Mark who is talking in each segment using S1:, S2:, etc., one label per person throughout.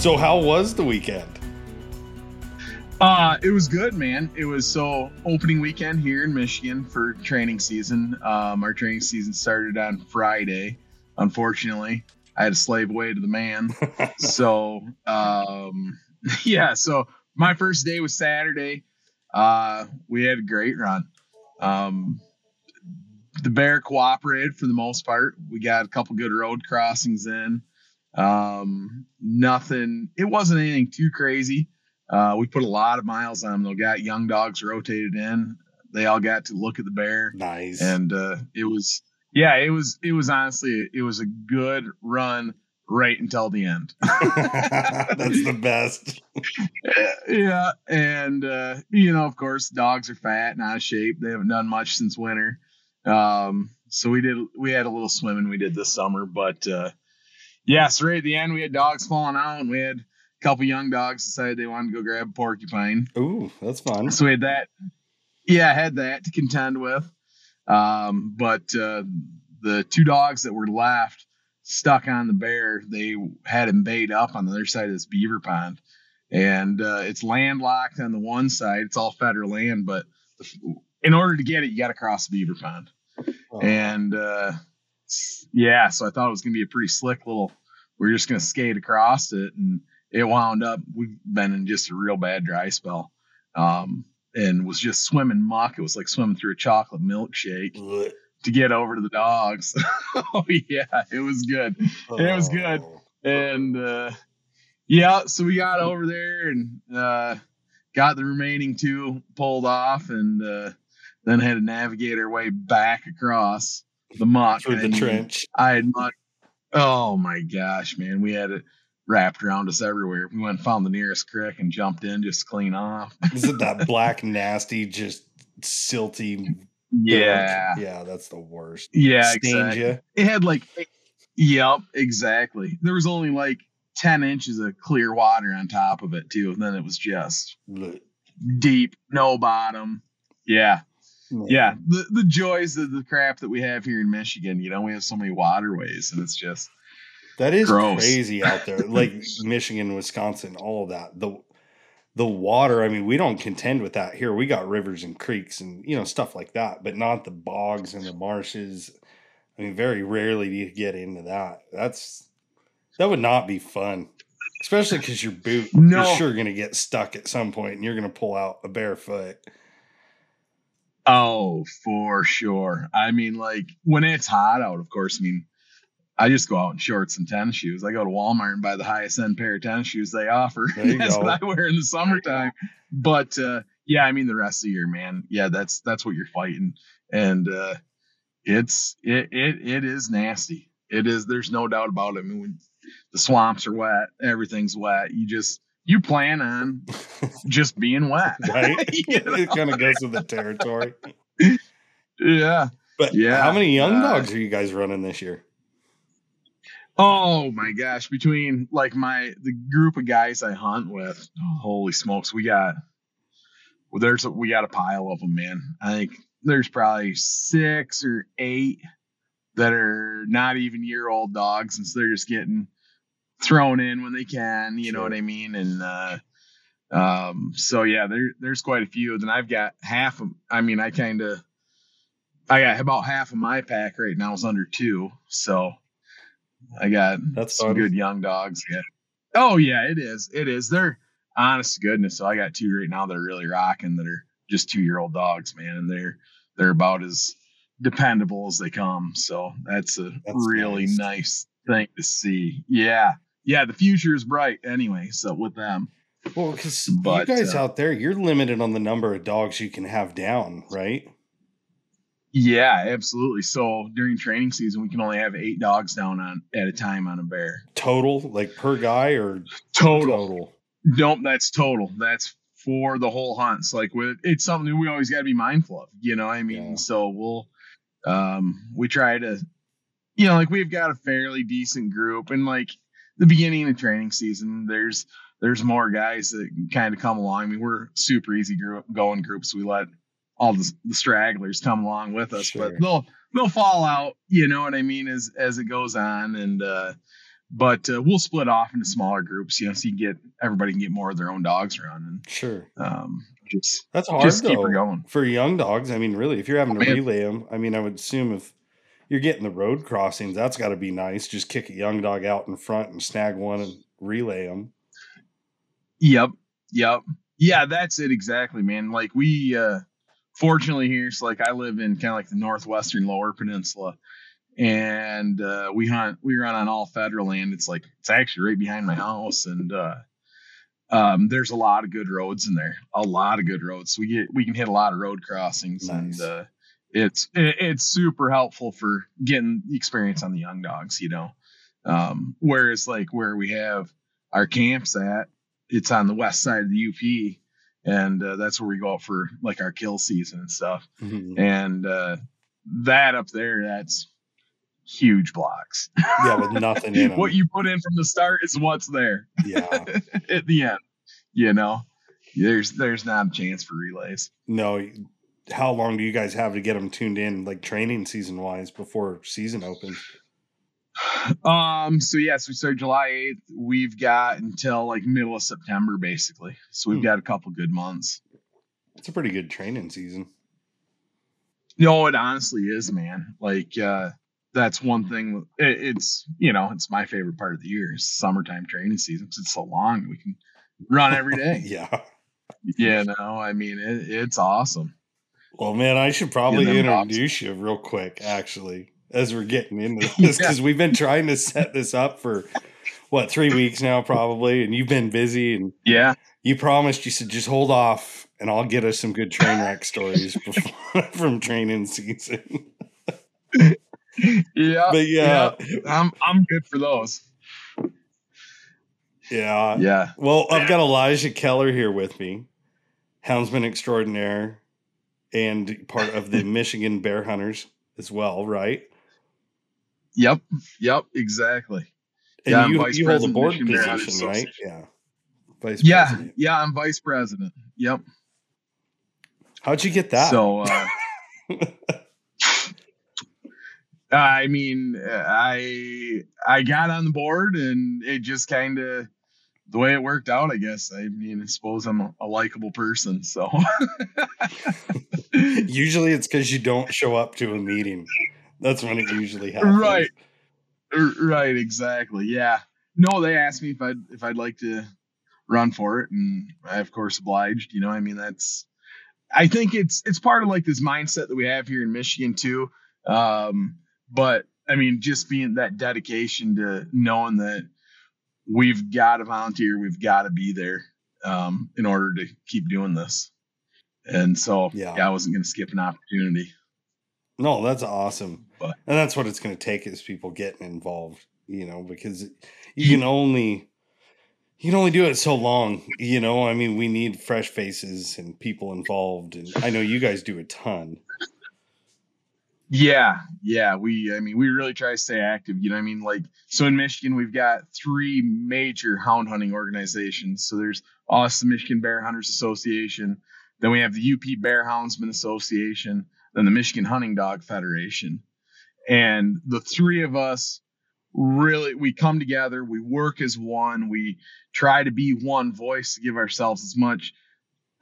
S1: So, how was the weekend?
S2: Uh, it was good, man. It was so opening weekend here in Michigan for training season. Um, our training season started on Friday. Unfortunately, I had to slave away to the man. so, um, yeah. So my first day was Saturday. Uh, we had a great run. Um, the bear cooperated for the most part. We got a couple good road crossings in. Um, nothing. It wasn't anything too crazy. Uh, we put a lot of miles on them. They got young dogs rotated in. They all got to look at the bear.
S1: Nice.
S2: And uh, it was, yeah, it was, it was honestly, it was a good run right until the end.
S1: That's the best.
S2: yeah. And, uh, you know, of course, dogs are fat and out of shape. They haven't done much since winter. Um, so we did, we had a little swimming we did this summer, but, uh, yeah, so right at the end, we had dogs falling out and we had, a couple young dogs decided they wanted to go grab a porcupine.
S1: Ooh, that's fun.
S2: So we had that. Yeah, I had that to contend with. Um, but uh, the two dogs that were left stuck on the bear, they had him bayed up on the other side of this beaver pond. And uh, it's landlocked on the one side. It's all federal land, but in order to get it, you got to cross the beaver pond. Oh. And uh, yeah, so I thought it was going to be a pretty slick little. We are just going to skate across it, and it wound up we've been in just a real bad dry spell um, and was just swimming muck it was like swimming through a chocolate milkshake to get over to the dogs oh yeah it was good oh. it was good oh. and uh, yeah so we got over there and uh, got the remaining two pulled off and uh, then had to navigate our way back across the muck
S1: through the trench
S2: i had muck oh my gosh man we had it wrapped around us everywhere. We went and found the nearest creek and jumped in just to clean off.
S1: Is it that black, nasty, just silty?
S2: Yeah.
S1: Yeah, that's the worst.
S2: Yeah, exactly. You. It had like, yep, exactly. There was only like 10 inches of clear water on top of it, too. And then it was just deep, no bottom. Yeah. Yeah. The, the joys of the crap that we have here in Michigan, you know, we have so many waterways and it's just,
S1: that is Gross. crazy out there. Like Michigan, Wisconsin, all of that. The the water, I mean, we don't contend with that here. We got rivers and creeks and you know stuff like that, but not the bogs and the marshes. I mean, very rarely do you get into that. That's that would not be fun. Especially because your boot, no. you're sure going to get stuck at some point and you're going to pull out a barefoot.
S2: Oh, for sure. I mean, like when it's hot out, of course, I mean, I just go out in shorts and tennis shoes. I go to Walmart and buy the highest end pair of tennis shoes they offer. that's go. what I wear in the summertime. But uh, yeah, I mean the rest of the year, man. Yeah, that's that's what you're fighting, and uh, it's it it it is nasty. It is. There's no doubt about it. I mean, when the swamps are wet, everything's wet. You just you plan on just being wet,
S1: right? you know? It kind of goes with the territory.
S2: yeah,
S1: but yeah. How many young uh, dogs are you guys running this year?
S2: Oh my gosh! Between like my the group of guys I hunt with, holy smokes, we got well, there's a, we got a pile of them, man. I think there's probably six or eight that are not even year old dogs, and so they're just getting thrown in when they can. You sure. know what I mean? And uh, um, so yeah, there there's quite a few. Then I've got half of. I mean, I kind of I got about half of my pack right now is under two, so I got
S1: that's
S2: some
S1: fun.
S2: good young dogs. Yeah. Oh yeah, it is. It is. They're honest to goodness. So I got two right now that are really rocking that are just two year old dogs, man, and they're they're about as dependable as they come. So that's a that's really nice. nice thing to see. Yeah. Yeah, the future is bright anyway. So with them.
S1: Well, because you guys uh, out there, you're limited on the number of dogs you can have down, right?
S2: Yeah, absolutely. So during training season, we can only have eight dogs down on at a time on a bear.
S1: Total, like per guy, or
S2: total? Total. Nope, that's total. That's for the whole hunts. Like with it's something we always got to be mindful of. You know, I mean, yeah. so we'll um we try to, you know, like we've got a fairly decent group, and like the beginning of training season, there's there's more guys that kind of come along. I mean, we're super easy group going groups. We let all the, the stragglers come along with us, sure. but they'll they'll fall out. You know what I mean? As as it goes on, and uh, but uh, we'll split off into smaller groups, you know, so you get everybody can get more of their own dogs running.
S1: Sure.
S2: Um, just
S1: that's hard just though, keep her going for young dogs. I mean, really, if you're having to relay them, I mean, I would assume if you're getting the road crossings, that's got to be nice. Just kick a young dog out in front and snag one and relay them.
S2: Yep. Yep. Yeah, that's it exactly, man. Like we uh fortunately here, so like I live in kind of like the northwestern lower peninsula and uh we hunt we run on all federal land. It's like it's actually right behind my house and uh um there's a lot of good roads in there. A lot of good roads. We get we can hit a lot of road crossings nice. and uh it's it, it's super helpful for getting experience on the young dogs, you know. Um whereas like where we have our camps at it's on the west side of the UP, and uh, that's where we go out for like our kill season and stuff. Mm-hmm. And uh, that up there, that's huge blocks.
S1: Yeah, with nothing in
S2: what you put in from the start is what's there.
S1: Yeah,
S2: at the end, you know, there's there's not a chance for relays.
S1: No. How long do you guys have to get them tuned in, like training season wise, before season opens?
S2: Um. So yes, we start July eighth. We've got until like middle of September, basically. So we've hmm. got a couple good months.
S1: It's a pretty good training season.
S2: No, it honestly is, man. Like uh that's one thing. It, it's you know it's my favorite part of the year is summertime training season because it's so long. We can run every day.
S1: yeah.
S2: Yeah. No, I mean it, it's awesome.
S1: Well, man, I should probably introduce you real quick, actually as we're getting into this because yeah. we've been trying to set this up for what three weeks now probably and you've been busy and
S2: yeah.
S1: you promised you said just hold off and i'll get us some good train wreck stories before, from training season.
S2: Yeah
S1: but yeah,
S2: yeah i'm i'm good for those.
S1: Yeah.
S2: Yeah.
S1: Well i've got elijah keller here with me. Houndsman extraordinaire and part of the michigan bear hunters as well right
S2: Yep. Yep. Exactly.
S1: And yeah, you, you hold the board position, right? Yeah.
S2: Vice yeah. President. Yeah. I'm vice president. Yep.
S1: How'd you get that?
S2: So, uh, I mean, I I got on the board and it just kind of the way it worked out. I guess. I mean, I suppose I'm a, a likable person, so.
S1: Usually, it's because you don't show up to a meeting. That's when it usually happens.
S2: Right. Right, exactly. Yeah. No, they asked me if I'd if I'd like to run for it, and I of course obliged. You know, I mean that's I think it's it's part of like this mindset that we have here in Michigan too. Um, but I mean, just being that dedication to knowing that we've got to volunteer, we've got to be there um, in order to keep doing this. And so, yeah, yeah I wasn't going to skip an opportunity.
S1: No, that's awesome. But, and that's what it's going to take is people getting involved, you know, because you can only you can only do it so long, you know. I mean, we need fresh faces and people involved, and I know you guys do a ton.
S2: Yeah, yeah, we I mean, we really try to stay active, you know. I mean, like so in Michigan, we've got three major hound hunting organizations. So there's us, the Michigan Bear Hunters Association, then we have the UP Bear Houndsman Association, then the Michigan Hunting Dog Federation. And the three of us really we come together, we work as one, we try to be one voice to give ourselves as much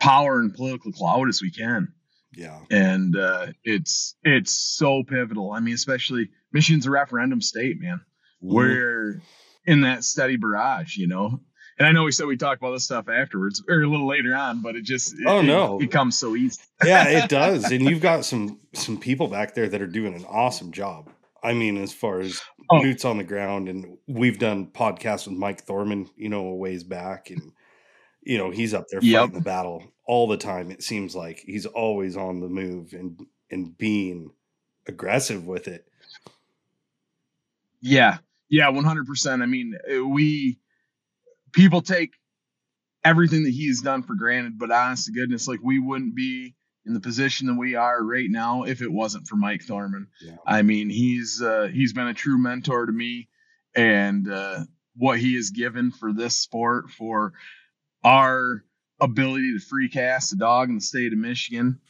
S2: power and political clout as we can.
S1: Yeah.
S2: And uh, it's it's so pivotal. I mean, especially Michigan's a referendum state, man. Mm-hmm. We're in that steady barrage, you know. And I know we said we talk about this stuff afterwards or a little later on, but it just
S1: oh no,
S2: it, it comes so easy.
S1: yeah, it does. And you've got some some people back there that are doing an awesome job. I mean, as far as oh. boots on the ground, and we've done podcasts with Mike Thorman, you know, a ways back, and you know he's up there fighting yep. the battle all the time. It seems like he's always on the move and and being aggressive with it.
S2: Yeah, yeah, one hundred percent. I mean, uh, we people take everything that he's done for granted, but honest to goodness, like we wouldn't be in the position that we are right now if it wasn't for Mike Thorman. Yeah. I mean, he's uh, he's been a true mentor to me, and uh, what he has given for this sport, for our ability to free cast a dog in the state of Michigan,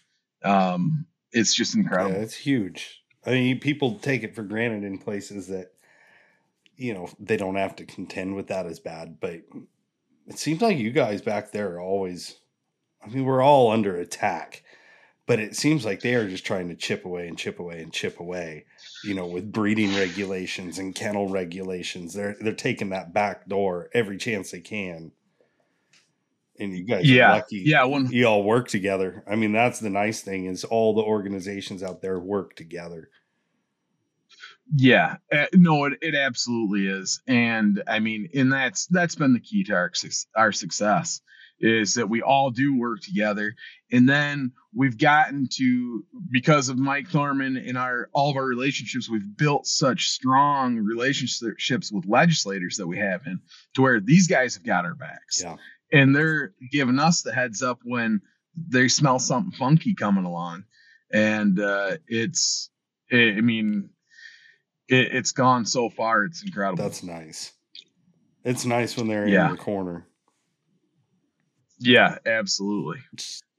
S2: um, it's just incredible.
S1: Yeah, it's huge. I mean, people take it for granted in places that you know, they don't have to contend with that as bad. But it seems like you guys back there are always, I mean, we're all under attack, but it seems like they are just trying to chip away and chip away and chip away, you know, with breeding regulations and kennel regulations. They're, they're taking that back door every chance they can. And you guys
S2: yeah.
S1: lucky.
S2: Yeah. When,
S1: You all work together. I mean, that's the nice thing is all the organizations out there work together.
S2: Yeah, uh, no, it, it absolutely is, and I mean, and that's that's been the key to our our success is that we all do work together, and then we've gotten to because of Mike Thorman and our all of our relationships, we've built such strong relationships with legislators that we have in to where these guys have got our backs,
S1: Yeah.
S2: And they're giving us the heads up when they smell something funky coming along, and uh, it's, I I mean it, it's gone so far. It's incredible.
S1: That's nice. It's nice when they're
S2: Yeah.
S1: in the corner.
S2: yeah, absolutely,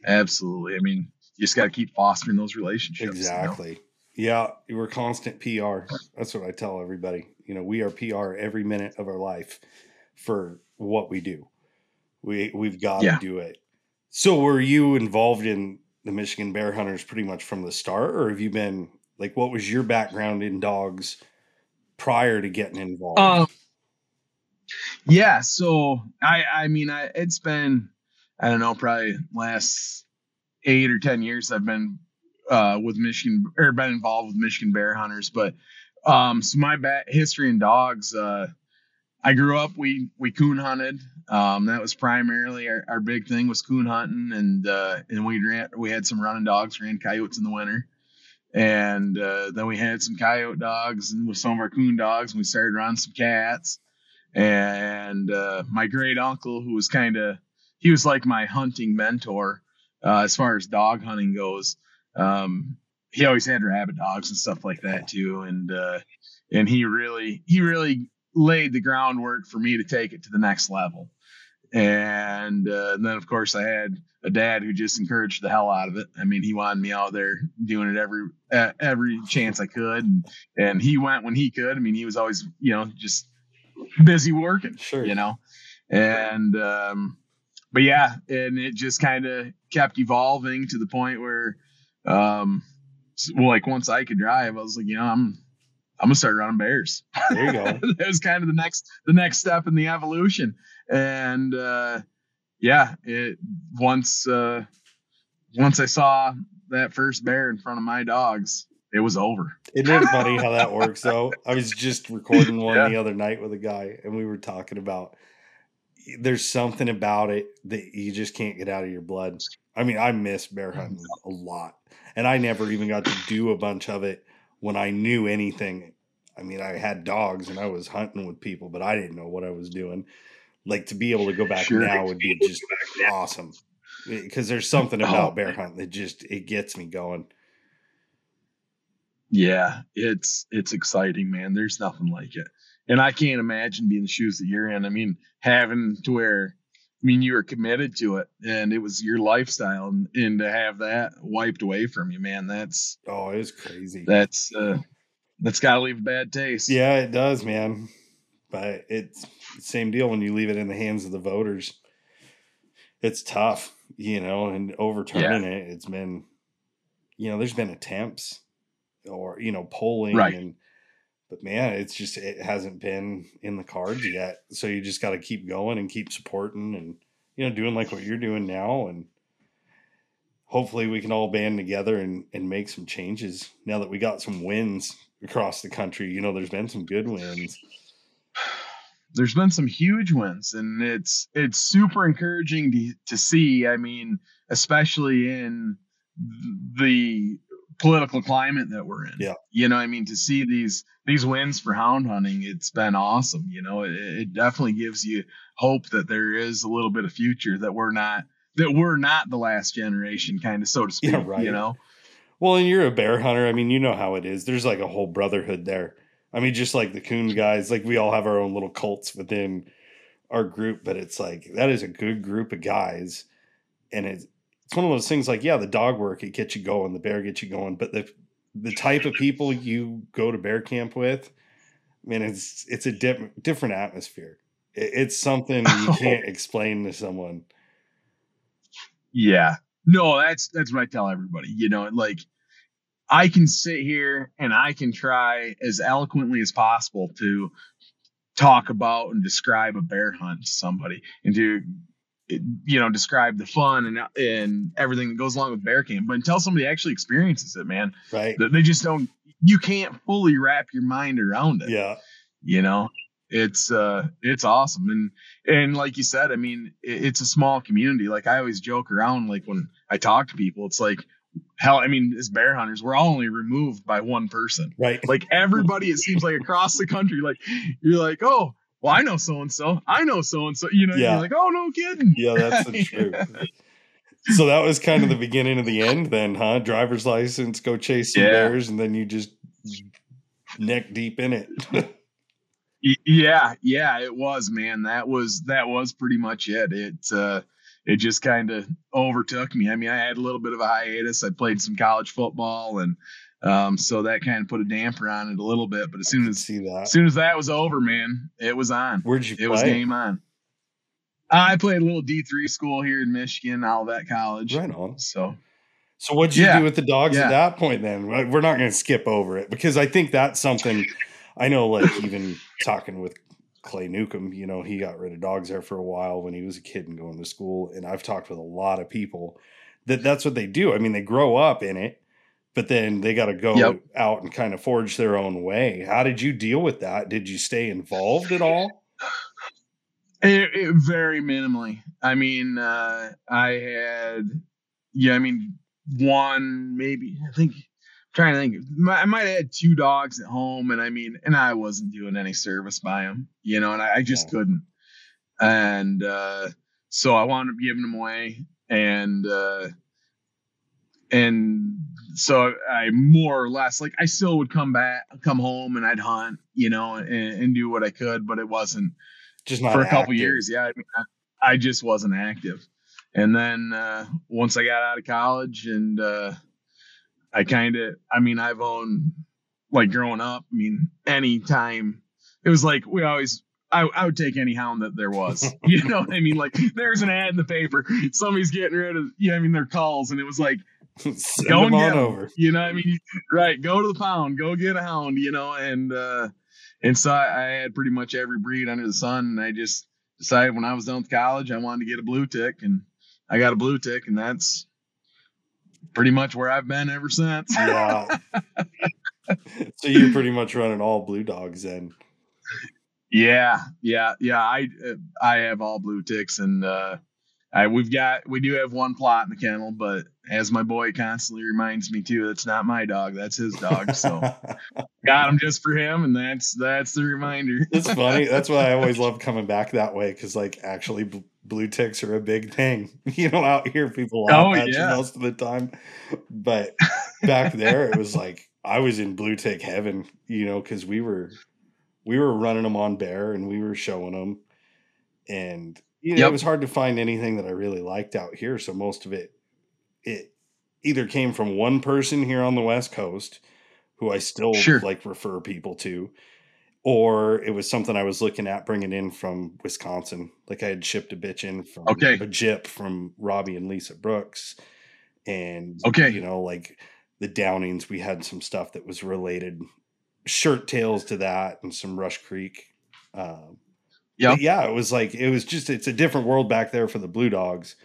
S2: absolutely. I mean, you just got to keep fostering those relationships. you know?
S1: Exactly. Yeah, we're constant PR. That's what I tell everybody. You know, we are PR every minute of our life for what we do. We we've got
S2: Yeah.
S1: to do it. So, were you involved in the Michigan Bear Hunters pretty much from the start, or have you been like, what was your background in dogs prior to getting involved?
S2: Um, yeah. So I, I mean, I it's been, I don't know, probably last eight or ten years I've been uh, with Michigan or been involved with Michigan Bear Hunters. But um, so my ba- history in dogs, uh, I grew up we we coon hunted. Um, that was primarily our, our big thing was coon hunting, and uh, and we ran we had some running dogs, ran coyotes in the winter, and uh, then we had some coyote dogs and with some of our coon dogs, and we started running some cats. And uh, my great uncle, who was kind of he was like my hunting mentor uh, as far as dog hunting goes. Um, he always had rabbit dogs and stuff like that too, and uh, and he really he really laid the groundwork for me to take it to the next level. And, uh, and then of course I had a dad who just encouraged the hell out of it. I mean, he wanted me out there doing it every uh, every chance I could, and and he went when he could. I mean, he was always you know just busy working,
S1: Sure.
S2: you know, and um, but yeah, and it just kind of kept evolving to the point where, um, well, like once I could drive, I was like, you know, I'm I'm gonna start running bears.
S1: there you go.
S2: that was kind of the next the next step in the evolution and uh yeah it once uh once i saw that first bear in front of my dogs it was over
S1: Isn't it funny how that works though? I was just recording one
S2: Yeah.
S1: the other night with a guy and we were talking about there's something about it that you just can't get out of your blood. I mean, I miss bear hunting a lot. And I never even got to do a bunch of it when I knew anything. I mean, I had dogs and I was hunting with people, but I didn't know what I was doing. Like to be able to go back
S2: Sure.
S1: now would be just awesome. Eh, because there's something
S2: Oh,
S1: about bear hunting that just it gets me going.
S2: yeah it's it's exciting man there's nothing like it and i can't imagine being the shoes that you're in i mean having to where i mean you were committed to it and it was your lifestyle and, and to have that wiped away from you man that's
S1: Oh, it's crazy.
S2: that's uh that's got to leave a bad taste
S1: Yeah, it does, man. But it's the same deal when you leave it in the hands of the voters. It's tough, you know, and overturning it, it's been, you know, there's been attempts or, you know, polling
S2: Right.
S1: and, but man, it's just, it hasn't been in the cards yet. So you just got to keep going and keep supporting and, you know, doing like what you're doing now. And hopefully we can all band together and, and make some changes now that we got some wins across the country. You know, there's been some good wins.
S2: there's been some huge wins and it's it's super encouraging to, to see i mean especially in the political climate that we're in
S1: Yeah.
S2: you know i mean to see these these wins for hound hunting it's been awesome you know it, it definitely gives you hope that there is a little bit of future that we're not that we're not the last generation kind of so to speak
S1: Yeah, right.
S2: you know
S1: Well, and you're a bear hunter. I mean, you know how it is. There's like a whole brotherhood there. I mean, just like the coon guys, like we all have our own little cults within our group, but it's like that is a good group of guys. And it's it's one of those things like, yeah, the dog work, it gets you going, the bear gets you going, but the the type of people you go to bear camp with, I mean, it's it's a dip, different atmosphere. It, it's something you can't explain to someone.
S2: Yeah, no, that's that's what I tell everybody. You know, like I can sit here and I can try as eloquently as possible to talk about and describe a bear hunt to somebody and to you know describe the fun and and everything that goes along with bear camp but until somebody actually experiences it man
S1: right.
S2: they just don't you can't fully wrap your mind around it.
S1: Yeah.
S2: You know it's uh it's awesome. And and like you said i mean it, it's a small community. Like i always joke around like when i talk to people it's like hell i mean as bear hunters we're all only removed by one person.
S1: Right.
S2: Like everybody it seems like across the country like you're like oh well i know so and so i know so and so you know yeah. you're like oh no kidding.
S1: Yeah that's the truth. So that was kind of the beginning of the end then huh? Driver's license go chase some yeah. bears and then you just neck deep in it.
S2: Yeah yeah it was man. That was that was pretty much it. It uh it just kind of overtook me. I mean i had a little bit of a hiatus. I played some college football and um, so that kind of put a damper on it a little bit but as soon as
S1: see that
S2: as soon as that was over man it was on
S1: where'd you
S2: it
S1: play?
S2: was game on i played a little d3 school here in michigan olivet college
S1: right on
S2: so
S1: so what'd you yeah. do with the dogs yeah. at that point then we're not going to skip over it because i think that's something I know, like even talking with Clay Newcomb, you know, he got rid of dogs there for a while when he was a kid and going to school. And I've talked with a lot of people that that's what they do. I mean, they grow up in it, but then they got to go yep. out and kind of forge their own way. How did you deal with that? Did you stay involved at all?
S2: It, it, very minimally. I mean, uh, I had, yeah, I mean, one maybe I think I'm trying to think. I might have had two dogs at home, and I mean, and I wasn't doing any service by them, you know, and I, I just yeah. couldn't. And uh, so I wound up giving them away, and uh, and so I more or less like I still would come back, come home, and I'd hunt, you know, and, and do what I could, but it wasn't
S1: just
S2: for
S1: a
S2: couple years. Yeah, I, mean, I, I, just wasn't active. And then uh, once I got out of college and uh, I kind of, I mean, I've owned like growing up. I mean, anytime it was like we always, I, I would take any hound that there was. you know what I mean? Like there's an ad in the paper, somebody's getting rid of, you know, I mean, their calls, and it was like,
S1: go and get over.
S2: You know, what I mean, right? Go to the pound, go get a hound. You know, and uh, and so I, I had pretty much every breed under the sun, and I just decided when I was done with college, I wanted to get a blue tick, and I got a blue tick, and that's pretty much where I've been ever since.
S1: Yeah. so you're pretty much running all blue dogs then.
S2: Yeah, yeah, yeah. I I have all blue ticks, and uh, I we've got we do have one Plott in the kennel, but as my boy constantly reminds me too, that's not my dog, that's his dog. So got him just for him, and that's that's the reminder.
S1: it's funny. That's why I always love coming back that way because like actually blue ticks are a big thing. You know, out here people oh, yeah. most of the time, but back there it was like I was in blue tick heaven. You know, because we were we were running them on bear and we were showing them, and you know, yep. it was hard to find anything that I really liked out here. So most of it it either came from one person here on the West Coast who I still sure. like refer people to or it was something I was looking at bringing in from Wisconsin. Like I had shipped a bitch in from
S2: okay.
S1: a Jip from Robbie and Lisa Brooks, and
S2: okay,
S1: you know, like the Downings, we had some stuff that was related, shirt tails to that, and some Rush Creek. Um, yeah, yeah, it was like it was just it's a different world back there for the Blue Dogs,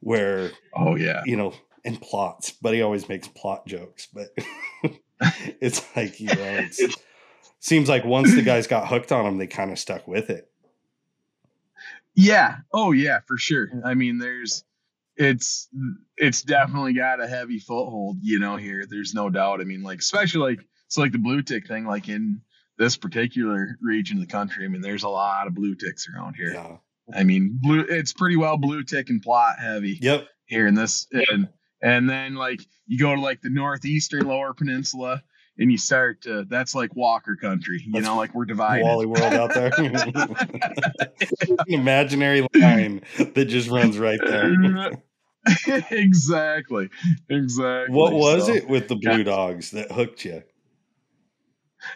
S1: where
S2: oh yeah,
S1: you know, and Plotts. But he always makes Plott jokes, but it's like you know, it's seems like once the guys got hooked on them, they kind of stuck with it.
S2: Yeah. Oh yeah, for sure. I mean, there's it's it's definitely got a heavy foothold, you know, here. There's no doubt. I mean, like especially like so like the blue tick thing, like in this particular region of the country, I mean, there's a lot of blue ticks around here.
S1: Yeah.
S2: I mean, blue it's pretty well blue tick and Plott heavy.
S1: Yep.
S2: Here in this and and then like you go to like the northeastern lower peninsula and you start to that's like Walker country, you that's know, like we're divided.
S1: Wally World out there. An imaginary line that just runs right there.
S2: exactly. Exactly.
S1: What was so, it with the blue dogs that hooked you?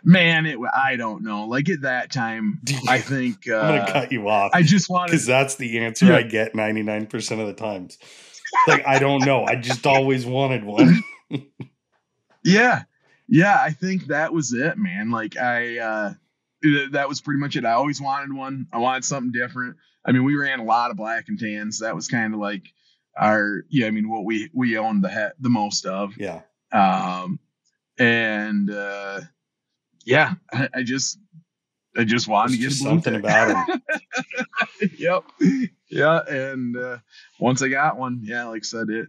S2: Man, it I don't know. Like at that time, I think uh,
S1: I'm gonna cut you off.
S2: I just wanted
S1: because that's the answer
S2: Yeah.
S1: I get 99 percent of the times. Like I don't know. I just always wanted one.
S2: Yeah. Yeah, I think that was it, man. Like I uh th- that was pretty much it. I always wanted one. I wanted something different. I mean, we ran a lot of black and tans. That was kind of like our yeah, I mean what we we owned the he- the most of.
S1: Yeah.
S2: Um and uh yeah, I, I just I just wanted
S1: There's
S2: to get
S1: just
S2: a blue
S1: something about them.
S2: yep. Yeah, and uh once I got one, yeah, like I said it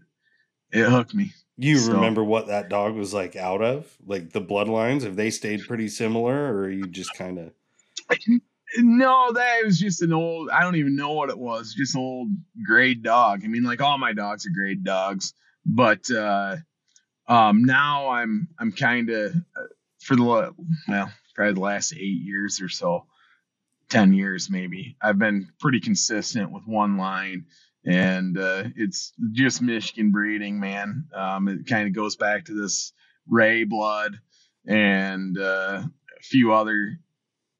S2: it hooked me.
S1: You
S2: So-
S1: remember what that dog was like out of? Like the bloodlines? Have they stayed pretty similar, or are you just kind of?
S2: No, that was just an old. I don't even know what it was. Just an old grade dog. I mean, like all my dogs are grade dogs, but uh, um, now I'm I'm kind of for the well, probably the last eight years or so, ten years maybe. I've been pretty consistent with one line, and uh, it's just Michigan breeding, man. Um, it kind of goes back to this Ray blood and uh, a few other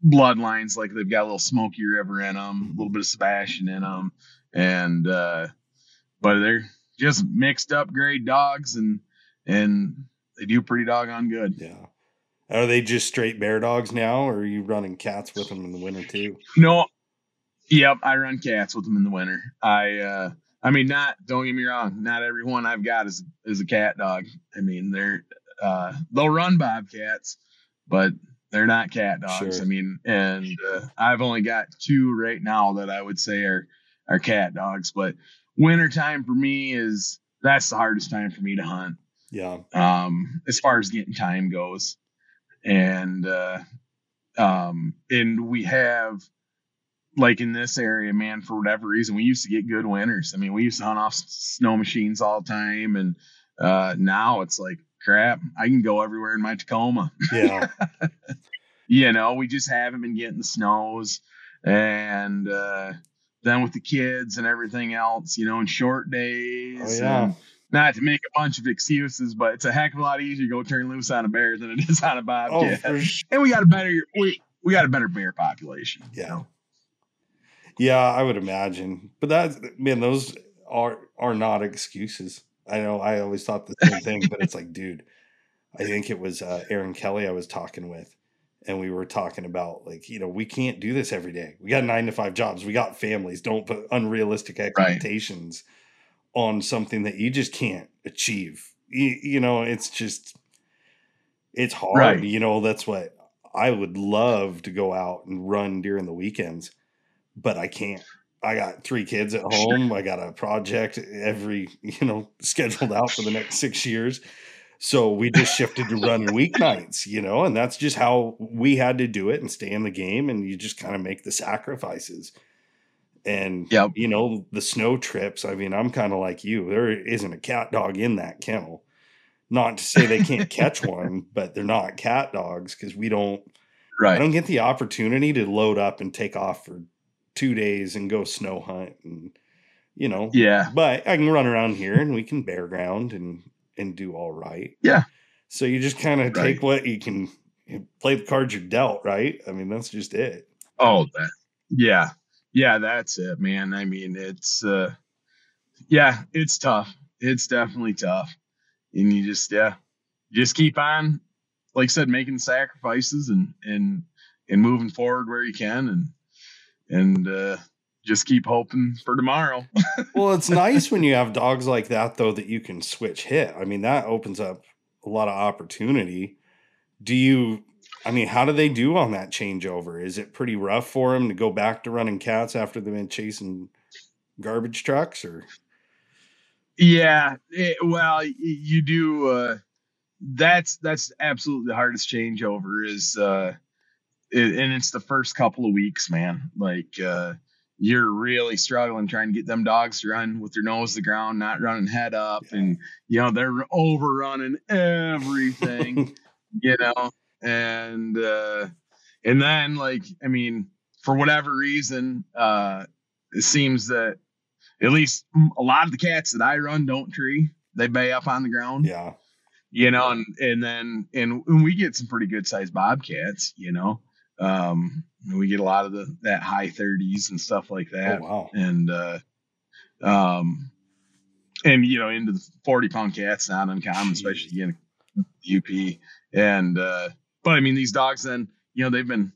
S2: bloodlines like they've got a little smoky river in them a little bit of sebastian in them and uh but they're just mixed up grade dogs and and they do pretty doggone good
S1: Yeah. Are they just straight bear dogs now, or are you running cats with them in the winter too?
S2: no yep i run cats with them in the winter i uh i mean not don't get me wrong not everyone i've got is is a cat dog i mean they're uh they'll run bobcats but they're not cat dogs
S1: Sure.
S2: i mean and uh, i've only got two right now that i would say are are cat dogs but winter time for me is that's the hardest time for me to hunt
S1: Yeah.
S2: um, as far as getting time goes. And uh, um, and we have like in this area, man, for whatever reason, we used to get good winters. I mean, we used to hunt off snow machines all the time, and uh, now it's like crap. I can go everywhere in my Tacoma.
S1: Yeah.
S2: you know, we just haven't been getting the snows, and uh, then with the kids and everything else, you know, in short days.
S1: Oh, yeah.
S2: and not to make a bunch of excuses, but it's a heck of a lot easier to go turn loose on a bear than it is on a
S1: oh,
S2: bobcat.
S1: for sure.
S2: and we got a better we we got a better bear population. you
S1: Yeah.
S2: know?
S1: Yeah, I would imagine. But that's man, those are are not excuses. I know I always thought the same thing, but it's like, dude, I think it was uh, Aaron Kelly I was talking with, and we were talking about like, you know, we can't do this every day. We got nine to five jobs. We got families. Don't put unrealistic expectations on something that you just can't achieve. You, you know, it's just it's hard.
S2: Right.
S1: You know, that's what I would love to go out and run during the weekends, but I can't. I got three kids at home. I got a project every, you know, scheduled out for the next six years. So we just shifted to running weeknights, you know, and that's just how we had to do it and stay in the game. And you just kind of make the sacrifices. And,
S2: Yep.
S1: you know, the snow trips, I mean, I'm kind of like you. There isn't a cat dog in that kennel. Not to say they can't catch one, but they're not cat dogs because we don't
S2: right.
S1: I don't get the opportunity to load up and take off for two days and go snow hunt and you know
S2: Yeah.
S1: but I can run around here and we can bear ground and and do all right.
S2: Yeah.
S1: So you just kind of
S2: Right.
S1: take what you can play the cards you're dealt, right? I mean, that's just it.
S2: Oh, that. Yeah. Yeah, that's it, man. I mean, it's uh yeah, it's tough. It's definitely tough. And you just yeah, just keep on like I said making sacrifices and and and moving forward where you can and and uh just keep hoping for tomorrow.
S1: Well, it's nice when you have dogs like that though that you can switch hit. I mean, that opens up a lot of opportunity. Do you I mean, how do they do on that changeover? Is it pretty rough for them to go back to running cats after they've been chasing garbage trucks or
S2: Yeah, it, well, you do. Uh, that's that's absolutely the hardest changeover is, uh, it, and it's the first couple of weeks, man. Like uh, you're really struggling trying to get them dogs to run with their nose to the ground, not running head up,
S1: Yeah.
S2: and you know they're overrunning everything, you know, and uh, and then like I mean, for whatever reason, uh, it seems that at least a lot of the cats that I run don't tree. They bay up on the ground.
S1: yeah.
S2: you know, and and then and, and we get some pretty good sized bobcats, you know. Um, we get a lot of the that high 30s and stuff like
S1: Oh
S2: that,
S1: wow.
S2: and uh, um, and you know, into the 40 pound cats not uncommon, especially in UP. And uh, but I mean, these dogs then, you know, they've been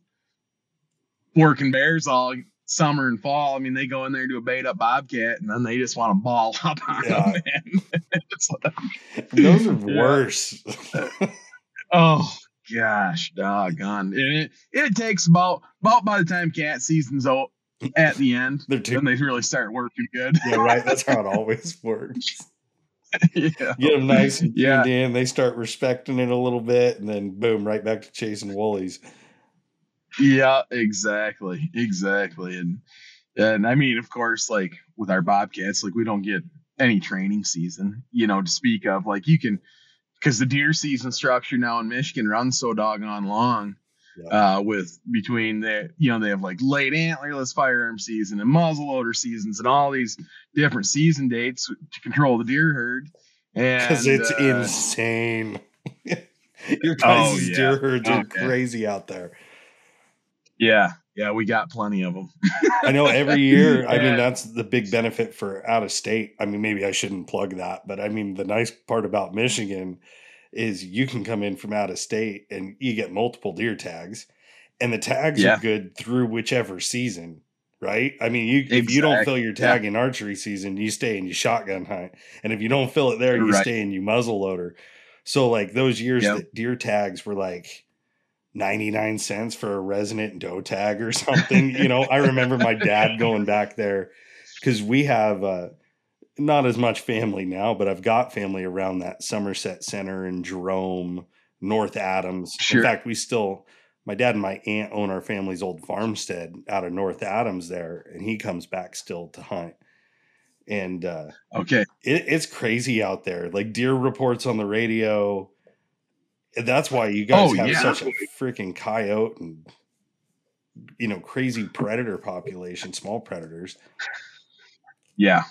S2: working bears all summer and fall. I mean, they go in there and do a bayed up bobcat, and then they just want to ball up on
S1: Yeah.
S2: them. Man. It's like-
S1: Those are
S2: Yeah.
S1: worse.
S2: Oh gosh, doggone! And it it takes about about by the time cat season's out at the end,
S1: They're too
S2: then they really start working good.
S1: yeah, right. That's how it always works.
S2: Yeah,
S1: Get them nice and
S2: Yeah.
S1: tuned in. They start respecting it a little bit, and then boom, right back to chasing woolies.
S2: yeah, exactly, exactly, and and I mean, of course, like with our bobcats, like we don't get any training season, you know, to speak of. Like you can, because the deer season structure now in Michigan runs so doggone long.
S1: Yeah.
S2: uh, with between the you know they have like late antlerless firearm season and muzzleloader seasons and all these different season dates to control the deer herd
S1: Because it's
S2: uh,
S1: insane. Your guys'
S2: Oh, yeah.
S1: deer herds are
S2: Okay.
S1: crazy out there.
S2: yeah yeah we got plenty of them
S1: I know every year. I mean, that's the big benefit for out of state. I mean, maybe I shouldn't plug that, but I mean, the nice part about Michigan is you can come in from out of state and you get multiple deer tags, and the tags
S2: Yeah.
S1: are good through whichever season, right? I mean, you if you don't fill your
S2: Exactly,
S1: tag in archery season, you stay in your shotgun hunt, and if you don't fill it there, you
S2: Right.
S1: stay in your muzzle loader. So, like those years
S2: Yep.
S1: that deer tags were like 99 cents for a resident doe tag or something. you know, I remember my dad going back there because we have uh, not as much family now, but I've got family around that Somerset Center and Jerome, North Adams.
S2: Sure.
S1: In fact, we still, my dad and my aunt own our family's old farmstead out of North Adams there, and he comes back still to hunt. And uh,
S2: okay
S1: it, it's crazy out there. Like deer reports on the radio. That's why you guys
S2: Oh,
S1: have
S2: yeah.
S1: such a freaking coyote and you know crazy predator population, small predators.
S2: yeah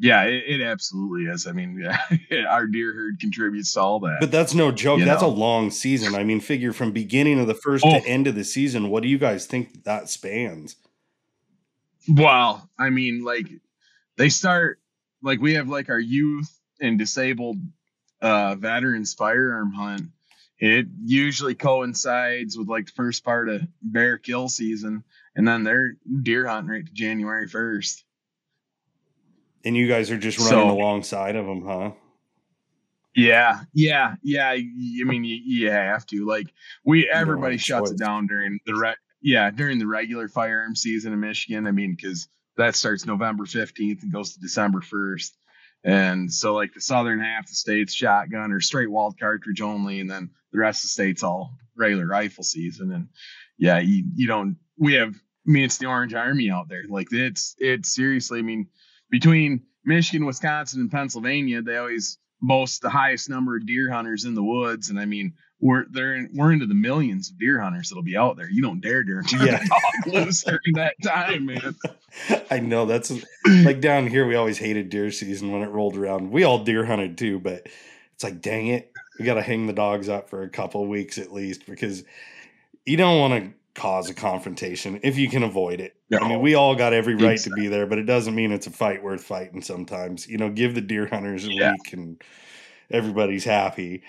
S2: yeah it, it absolutely is i mean yeah, our deer herd contributes to all that
S1: But that's no joke.
S2: You
S1: that's
S2: know.
S1: a long season. I mean, figure from beginning of the first
S2: Oh.
S1: to end of the season. What do you guys think that spans?
S2: Well, I mean, like they start like we have like our youth and disabled uh veterans firearm hunt. It usually coincides with like the first part of bear kill season, and then they're deer hunting right to January first.
S1: And you guys are just running
S2: So-
S1: alongside of them, huh?
S2: Yeah, yeah, yeah. I mean, you, you have to like we everybody
S1: a
S2: shuts it down during the re- yeah during the regular firearm season in Michigan. I mean, because that starts November fifteenth and goes to December first, and so like the southern half of the state's shotgun or straight walled cartridge only, and then the rest of the state's all regular rifle season. And yeah, you you don't. We have. I mean, it's the Orange Army out there. Like it's it's seriously. I mean, between Michigan, Wisconsin, and Pennsylvania, they always boast the highest number of deer hunters in the woods. And I mean, we're they're in, we're into the millions of deer hunters that'll be out there. You don't dare dare turn
S1: Yeah.
S2: dog loose during that time, man.
S1: I know that's like down here. We always hated deer season when it rolled around. We all deer hunted too, but it's like, dang it, we got to hang the dogs up for a couple of weeks at least because you don't want to cause a confrontation if you can avoid it. I mean, we all got every right to be there, but it doesn't mean it's a fight worth fighting. Sometimes, you know, give the deer hunters a
S2: Yeah.
S1: week and everybody's happy.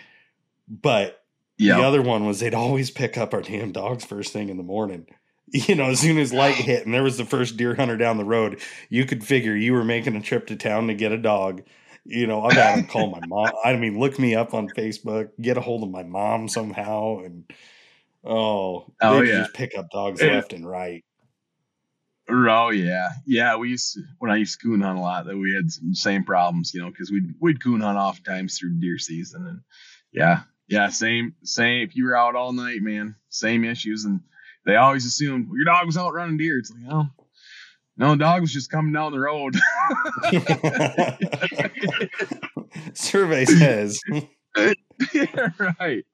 S1: But
S2: Yeah,
S1: the other one was they'd always pick up our damn dogs first thing in the morning. You know, as soon as light hit and there was the first deer hunter down the road, you could figure you were making a trip to town to get a dog. You know, I've had to call my mom. I mean, look me up on Facebook, get a hold of my mom somehow, and oh,
S2: Oh,
S1: they
S2: yeah.
S1: just pick up dogs
S2: Yeah.
S1: left and right.
S2: Oh yeah, yeah. We used to, when I used to coon hunt a lot, that we had some same problems, you know, because we'd we'd coon hunt oftentimes through deer season, and yeah, yeah, same same. If you were out all night, man, same issues, and they always assumed well, your dog was out running deer. It's like, oh, no, the dog was just coming down the road.
S1: Survey says.
S2: yeah, right.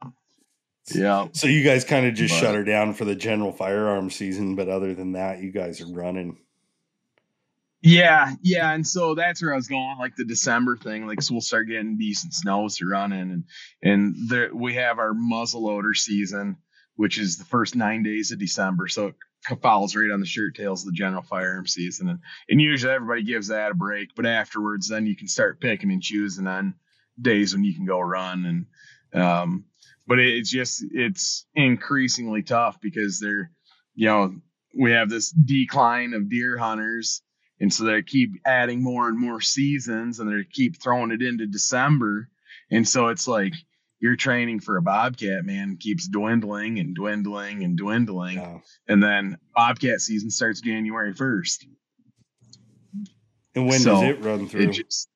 S2: Yeah.
S1: So you guys kind of just
S2: But-
S1: shut her down for the general firearm season, but other than that, you guys are running.
S2: Yeah, yeah, and so that's where I was going, like the December thing. Like, so we'll start getting decent snows to run in, and and there we have our muzzleloader season, which is the first nine days of December. So it follows right on the shirt tails of the general firearm season, and and usually everybody gives that a break, but afterwards, then you can start picking and choosing on days when you can go run, and um, but it's just it's increasingly tough because they're, you know, we have this decline of deer hunters and so they keep adding more and more seasons and they keep throwing it into December. And so it's like your training for a bobcat, man, keeps dwindling and dwindling and dwindling. And then bobcat season starts January 1st.
S1: And when so does it run through? It just,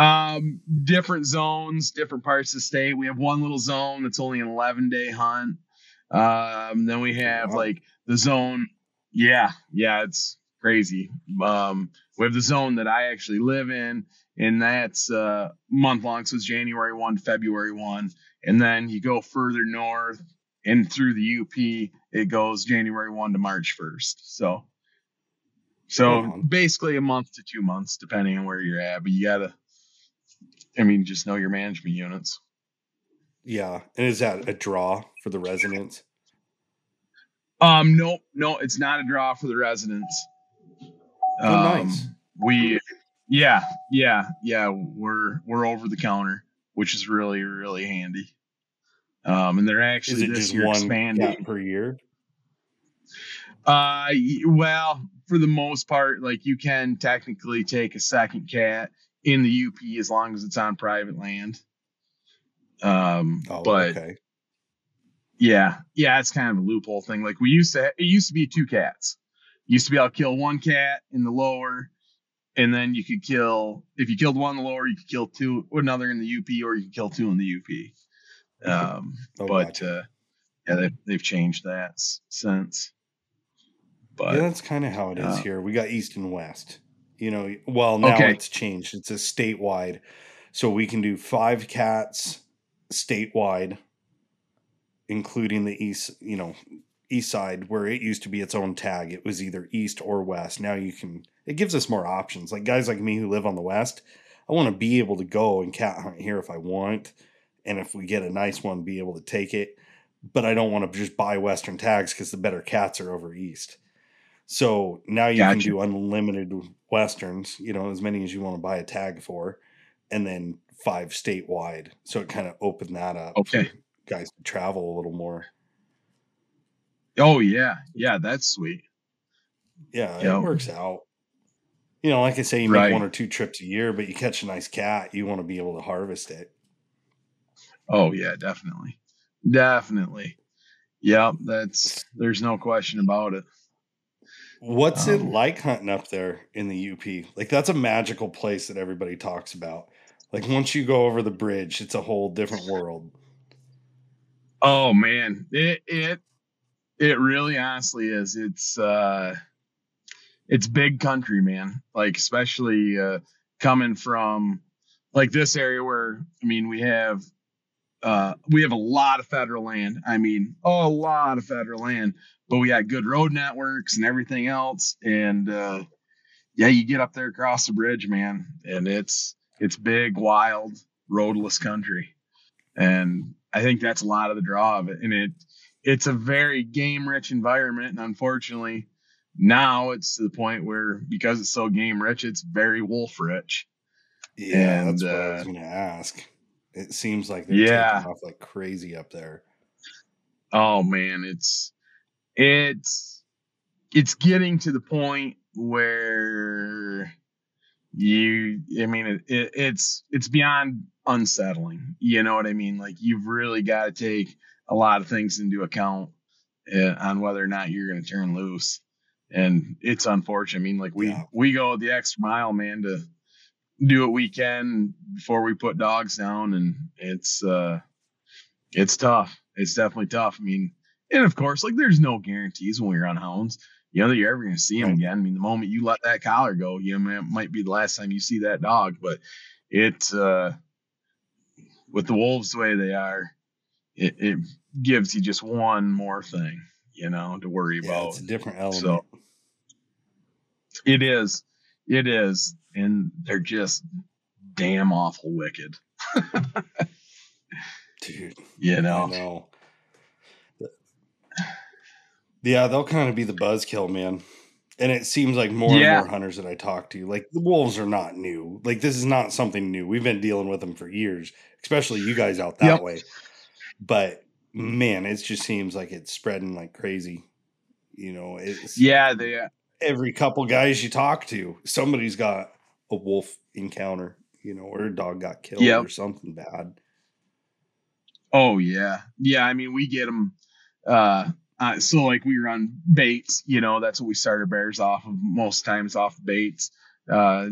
S2: um, different zones, different parts of the state. We have one little zone that's only an 11 day hunt. Um, then we have like the zone. Yeah, yeah, it's crazy. Um, we have the zone that I actually live in, and that's uh, month long. So it's January 1 February 1. And then you go further north and through the UP, it goes January 1 to March 1st. So, so basically a month to two months, depending on where you're at. But you got to, I mean, just know your management units.
S1: Yeah. And is that a draw for the residents?
S2: Um, no, no, it's not a draw for the residents. Oh, um, nice. We, yeah, yeah, yeah. We're we're over the counter, which is really really handy. Um, and they're actually this year expanding
S1: per year.
S2: Uh, well, for the most part, like you can technically take a second cat in the UP as long as it's on private land. Um, oh, but okay. yeah, yeah, it's kind of a loophole thing. Like we used to, it used to be two cats used to be able to kill one cat in the lower, and then you could kill if you killed one in the lower, you could kill two another in the UP, or you could kill two in the UP. Um, oh, but gotcha. uh, yeah, they, they've changed that since.
S1: But yeah, that's kind of how it is uh, here. We got east and west. You know, well now okay. it's changed. It's a statewide, so we can do five cats statewide, including the east. You know, east side where it used to be its own tag it was either east or west now you can it gives us more options like guys like me who live on the west i want to be able to go and cat hunt here if i want and if we get a nice one be able to take it but i don't want to just buy western tags because the better cats are over east so now you gotcha. can do unlimited westerns you know as many as you want to buy a tag for and then five statewide so it kind of opened that up
S2: okay
S1: guys to travel a little more
S2: Oh yeah, yeah, that's sweet.
S1: Yeah, yep. it works out. You know, like I say, you right. make one or two trips a year, but you catch a nice cat, you want to be able to harvest it.
S2: Oh yeah, definitely, definitely. Yeah, that's there's no question about it.
S1: What's um, it like hunting up there in the UP? Like that's a magical place that everybody talks about. Like once you go over the bridge, it's a whole different world.
S2: Oh man, it it it really honestly is. It's uh it's big country, man. Like especially uh coming from like this area where I mean we have uh we have a lot of federal land. I mean, a lot of federal land, but we got good road networks and everything else and uh yeah, you get up there across the bridge, man, and it's it's big, wild, roadless country. And I think that's a lot of the draw of it. And it it's a very game rich environment. And unfortunately, now it's to the point where because it's so game rich, it's very wolf rich.
S1: Yeah, and, that's what uh, I was going to ask. It seems like they're yeah. taking off like crazy up there.
S2: Oh man, it's it's it's getting to the point where you i mean it, it, it's it's beyond unsettling you know what i mean like you've really got to take a lot of things into account uh, on whether or not you're going to turn loose. And it's unfortunate. I mean, like we yeah. we go the extra mile, man, to do what we can before we put dogs down, and it's uh, it's tough. It's definitely tough. I mean, and of course, like there's no guarantees when we're on hounds. You know that you're ever going to see them again. I mean, the moment you let that collar go, you know, it might be the last time you see that dog. But it, uh, with the wolves the way they are, it, it gives you just one more thing, you know, to worry yeah, about.
S1: It's a different element. So,
S2: It is. It is. And they're just damn awful wicked.
S1: Dude.
S2: You know.
S1: know. Yeah, they'll kind of be the buzzkill, man. And it seems like more
S2: Yeah.
S1: and more hunters that I talk to, like the wolves are not new. Like this is not something new. We've been dealing with them for years, especially you guys out that
S2: Yep.
S1: way. But man, it just seems like it's spreading like crazy. You know, it's
S2: Yeah, they
S1: every couple guys you talk to, somebody's got a wolf encounter, you know, or a dog got killed
S2: Yep.
S1: or something bad.
S2: Oh yeah, yeah. I mean, we get them. Uh, uh, so like we run baits, you know, that's what we start our bears off of most times off baits. Uh,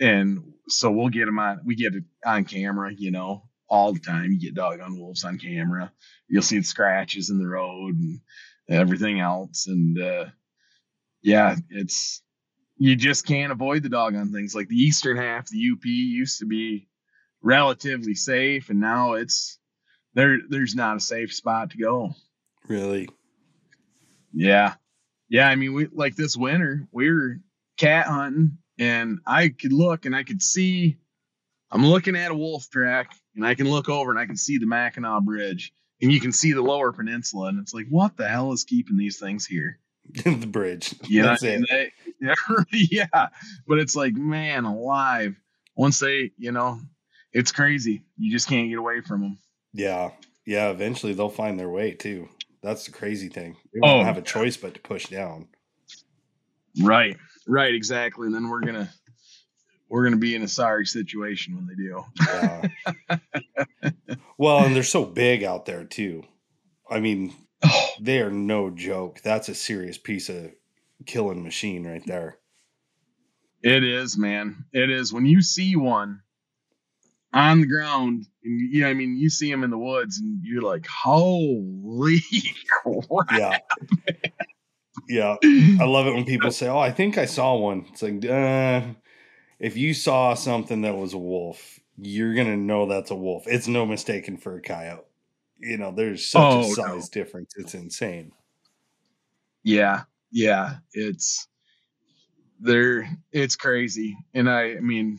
S2: and so we'll get them on. We get it on camera, you know, all the time. You get dog on wolves on camera. You'll see the scratches in the road and everything else. And uh, yeah, it's you just can't avoid the dog on things like the eastern half. The UP used to be relatively safe, and now it's there there's not a safe spot to go.
S1: Really?
S2: Yeah. Yeah, I mean we like this winter, we were cat hunting and I could look and I could see I'm looking at a wolf track and I can look over and I can see the Mackinac Bridge and you can see the lower peninsula and it's like what the hell is keeping these things here?
S1: the bridge.
S2: Know,
S1: That's
S2: what I mean?
S1: it.
S2: They- yeah. But it's like, man, alive. Once they, you know, it's crazy. You just can't get away from them.
S1: Yeah. Yeah. Eventually they'll find their way too. That's the crazy thing. They
S2: Oh,
S1: don't have a choice but to push down.
S2: Right. Right, exactly. And then we're gonna we're gonna be in a sorry situation when they do.
S1: Yeah. well, and they're so big out there too. I mean,
S2: Oh,
S1: they are no joke. That's a serious piece of killing machine right there.
S2: it is, man. It is. When you see one on the ground, and you yeah, I mean, you see them in the woods, and you're like, "Holy crap!"
S1: Yeah. Yeah. I love it when people say, "Oh, I think I saw one." It's like, uh, if you saw something that was a wolf, you're gonna know that's a wolf. It's no mistaken for a coyote. You know, there's such
S2: Oh,
S1: a
S2: no.
S1: size difference. It's insane.
S2: Yeah, yeah, it's they're it's crazy, and I, I mean,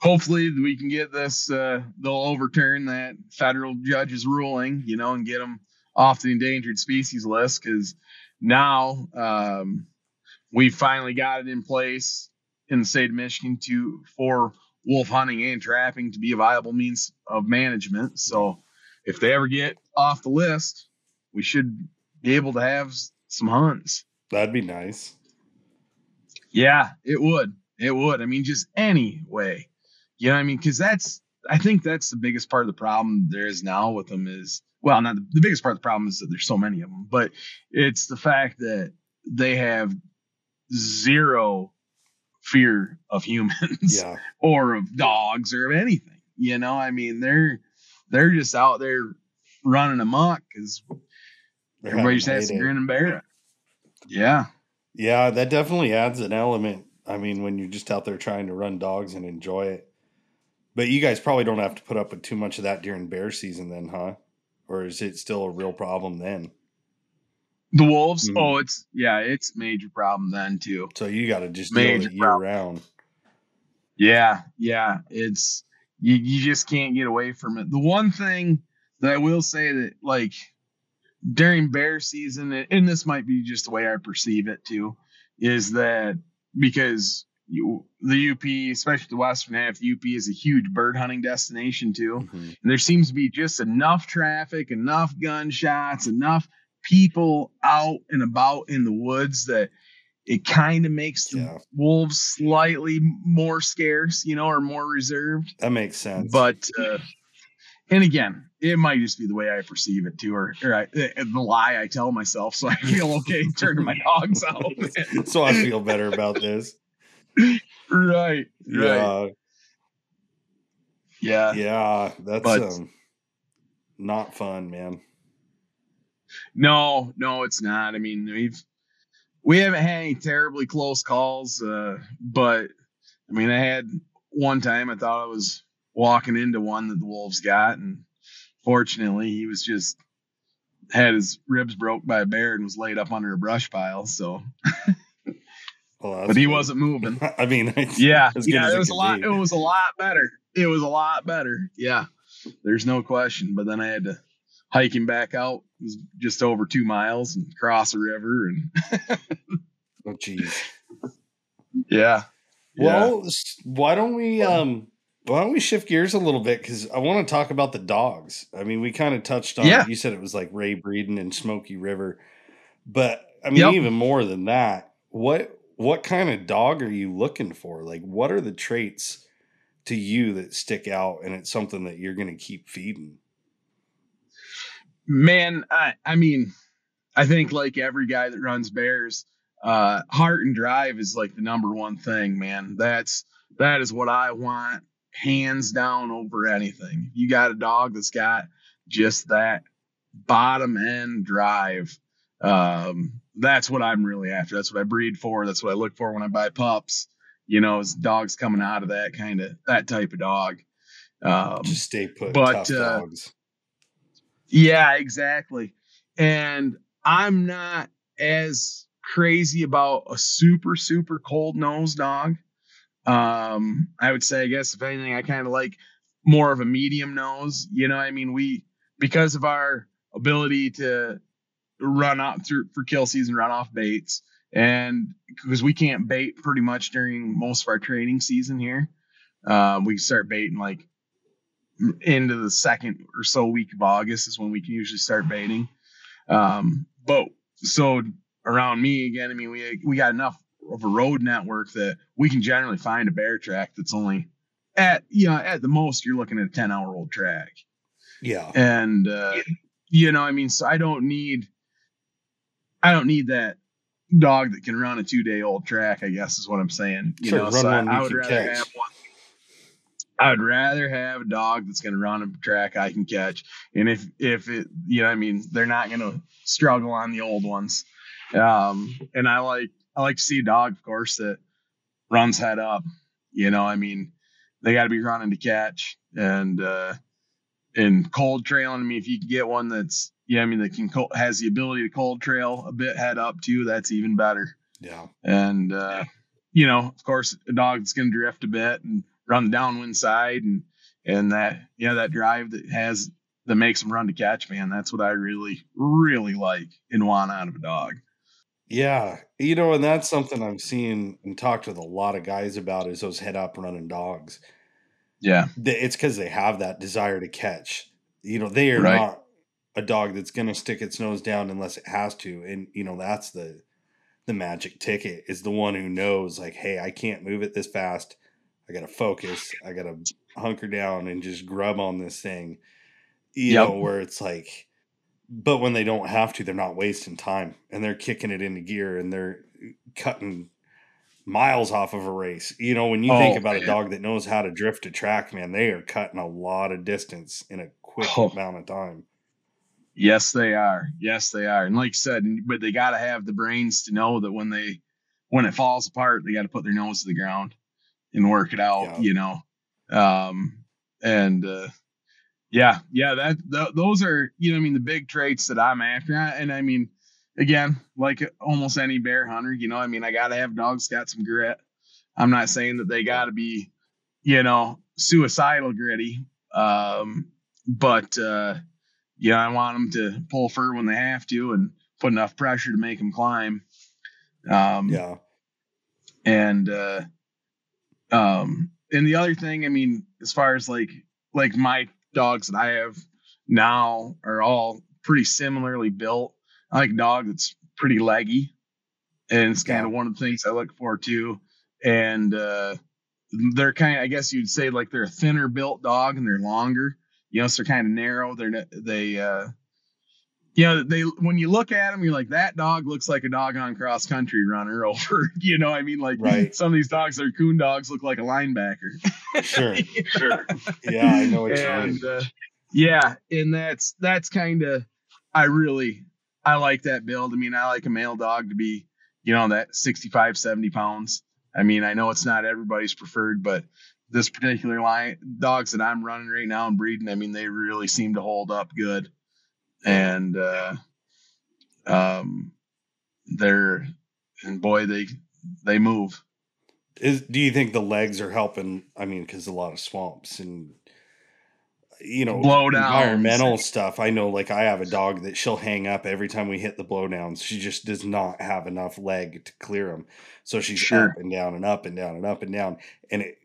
S2: hopefully we can get this. Uh, they'll overturn that federal judge's ruling, you know, and get them off the endangered species list because now um, we finally got it in place in the state of Michigan to for wolf hunting and trapping to be a viable means of management. So if they ever get off the list, we should be able to have some hunts.
S1: That'd be nice.
S2: Yeah, it would. It would. I mean, just any way. You know what I mean? Because that's, I think that's the biggest part of the problem there is now with them is, well, not the, the biggest part of the problem is that there's so many of them, but it's the fact that they have zero fear of humans
S1: Yeah.
S2: or of dogs or of anything. You know, I mean, they're they're just out there running amok because
S1: They're having
S2: just has to grin and bear it. Yeah.
S1: Yeah, that definitely adds an element. I mean, when you're just out there trying to run dogs and enjoy it. But you guys probably don't have to put up with too much of that during bear season then, huh? Or is it still a real problem then?
S2: The wolves.
S1: Mhm.
S2: Oh, it's yeah, it's a major problem then too.
S1: So you got to just deal with
S2: Major
S1: it year
S2: problem.
S1: round.
S2: Yeah, yeah. It's you you just can't get away from it. The one thing that I will say that like during bear season, and- this might be just the way I perceive it too, is that because you, the UP, especially the western half, the UP is a huge bird hunting destination too.
S1: Mhm.
S2: And there seems to be just enough traffic, enough gunshots, enough people out and about in the woods that it kind of makes the
S1: Yeah.
S2: wolves slightly more scarce, you know, or more reserved.
S1: That makes sense.
S2: But uh, and again, it might just be the way I perceive it too, or, or I, the lie I tell myself, so I feel okay turning my dogs out.
S1: so I feel better about this.
S2: right, right,
S1: Yeah.
S2: yeah.
S1: Yeah. That's
S2: But-
S1: um, not fun, man.
S2: No, no, it's not. I mean, we've we haven't had any terribly close calls, uh, but I mean, I had one time I thought I was walking into one that the wolves got, and fortunately, he was just had his ribs broke by a bear and was laid up under a brush pile. So well, but he wasn't moving.
S1: I mean,
S2: yeah, yeah, it was a lot. Be. It was a lot better. It was a lot better. Yeah, there's no question. But then I had to hike him back out. It was just over two miles and cross a river and.
S1: oh, geez.
S2: Yeah.
S1: Well, yeah. why don't we um why don't we shift gears a little bit because I want to talk about the dogs. I mean, we kind of touched on. Yeah. You said it was like Ray Breeden and Smoky River, but I mean, yep. even more than that. What what kind of dog are you looking for? Like, what are the traits to you that stick out, and it's something that you're going to keep feeding?
S2: Man, I I mean, I think like every guy that runs bears, uh, heart and drive is like the number one thing, man. That's that is what I want hands down over anything. You got a dog that's got just that bottom end drive. Um, that's what I'm really after. That's what I breed for. That's what I look for when I buy pups. You know, is dogs coming out of that kind of that type of dog.
S1: Um, just stay put. But uh, dogs.
S2: Yeah, exactly. And I'm not as crazy about a super super cold nose dog. Um, I would say, I guess, if anything, I kind of like more of a medium nose. You know, I mean, we because of our ability to run out through for kill season, run off baits, and because we can't bait pretty much during most of our training season here, um, we start baiting like into the second or so week of August is when we can usually start baiting. Um, but so around me again, I mean, we we got enough of a road network that we can generally find a bear track that's only at you know at the most you're looking at a 10 hour old track
S1: yeah
S2: and uh you know i mean so i don't need i don't need that dog that can run a two day old track i guess is what i'm saying you sure, know so I, I, would rather catch. have one I would rather have a dog that's going to run a track I can catch, and if if it, you know, I mean, they're not going to struggle on the old ones. Um, and I like I like to see a dog, of course, that runs head up. You know, I mean, they got to be running to catch and uh, and cold trailing. I mean, if you can get one that's yeah, I mean, that can has the ability to cold trail a bit head up too, that's even better.
S1: Yeah.
S2: And uh, you know, of course, a dog that's going to drift a bit and run the downwind side and and that you know that drive that has that makes them run to catch, man. That's what I really really like and want out of a dog.
S1: Yeah, you know, and that's something I'm seeing and talked with a lot of guys about is those head up running dogs.
S2: Yeah,
S1: it's because they have that desire to catch. You know, they are right. not a dog that's going to stick its nose down unless it has to, and you know that's the the magic ticket is the one who knows like, hey, I can't move it this fast. I got to focus. I got to hunker down and just grub on this thing. You yep. know, where it's like but when they don't have to, they're not wasting time and they're kicking it into gear and they're uh, cutting miles off of a race. You know, when you oh, think about man. a dog that knows how to drift a track, man, they are cutting a lot of distance in a quick oh. amount of time.
S2: Yes, they are. Yes, they are. And like you said, but they got to have the brains to know that when they when it falls apart, they got to put their nose to the ground and work it out. Yeah. You know, um, and uh, yeah, yeah, that th- those are you know I mean the big traits that I'm after, and I mean again like almost any bear hunter, you know I mean I got to have dogs got some grit. I'm not saying that they got to be you know suicidal gritty, um, but uh, yeah, I want them to pull fur when they have to and put enough pressure to make them climb. Um,
S1: yeah,
S2: and uh, um, and the other thing, I mean, as far as like like my dogs that I have now are all pretty similarly built. I like a dog that's pretty leggy, and it's kind of one of the things I look for too. And uh, they're kind of, I guess you'd say, like they're a thinner built dog and they're longer. You know, so they're kind of narrow. They're they, uh, you know, they when you look at them, you're like, that dog looks like a dog on cross country runner over. You know, I mean, like
S1: right.
S2: some of these dogs that are coon dogs look like a linebacker.
S1: Sure, sure. Yeah, I know what and, you mean. Uh,
S2: yeah, and that's that's kind of I really I like that build. I mean, I like a male dog to be, you know, that 65, 70 pounds. I mean, I know it's not everybody's preferred, but this particular line dogs that I'm running right now and breeding, I mean, they really seem to hold up good. And uh um they're and boy, they they move.
S1: Is do you think the legs are helping? I mean, because a lot of swamps and you know
S2: blowdowns.
S1: environmental stuff. I know, like I have a dog that she'll hang up every time we hit the blowdowns. She just does not have enough leg to clear them, so she's
S2: Sure.
S1: up and down and up and down and up and down. And it,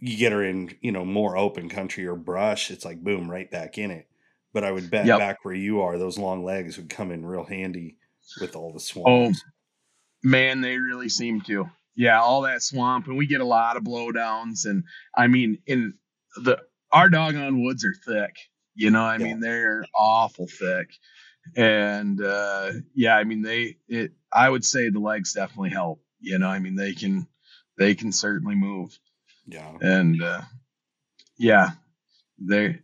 S1: you get her in, you know, more open country or brush, it's like boom, right back in it. But I would bet
S2: Yep.
S1: back where you are, those long legs would come in real handy with all the
S2: Oh, man, they really seem to. Yeah, all that swamp, and we get a lot of blowdowns. And I mean, in the our doggone woods are thick. You know, I
S1: Yeah.
S2: mean, they're awful thick. And uh, yeah, I mean, they. It. I would say the legs definitely help. You know, I mean, they can, they can certainly move.
S1: Yeah.
S2: and uh, yeah, they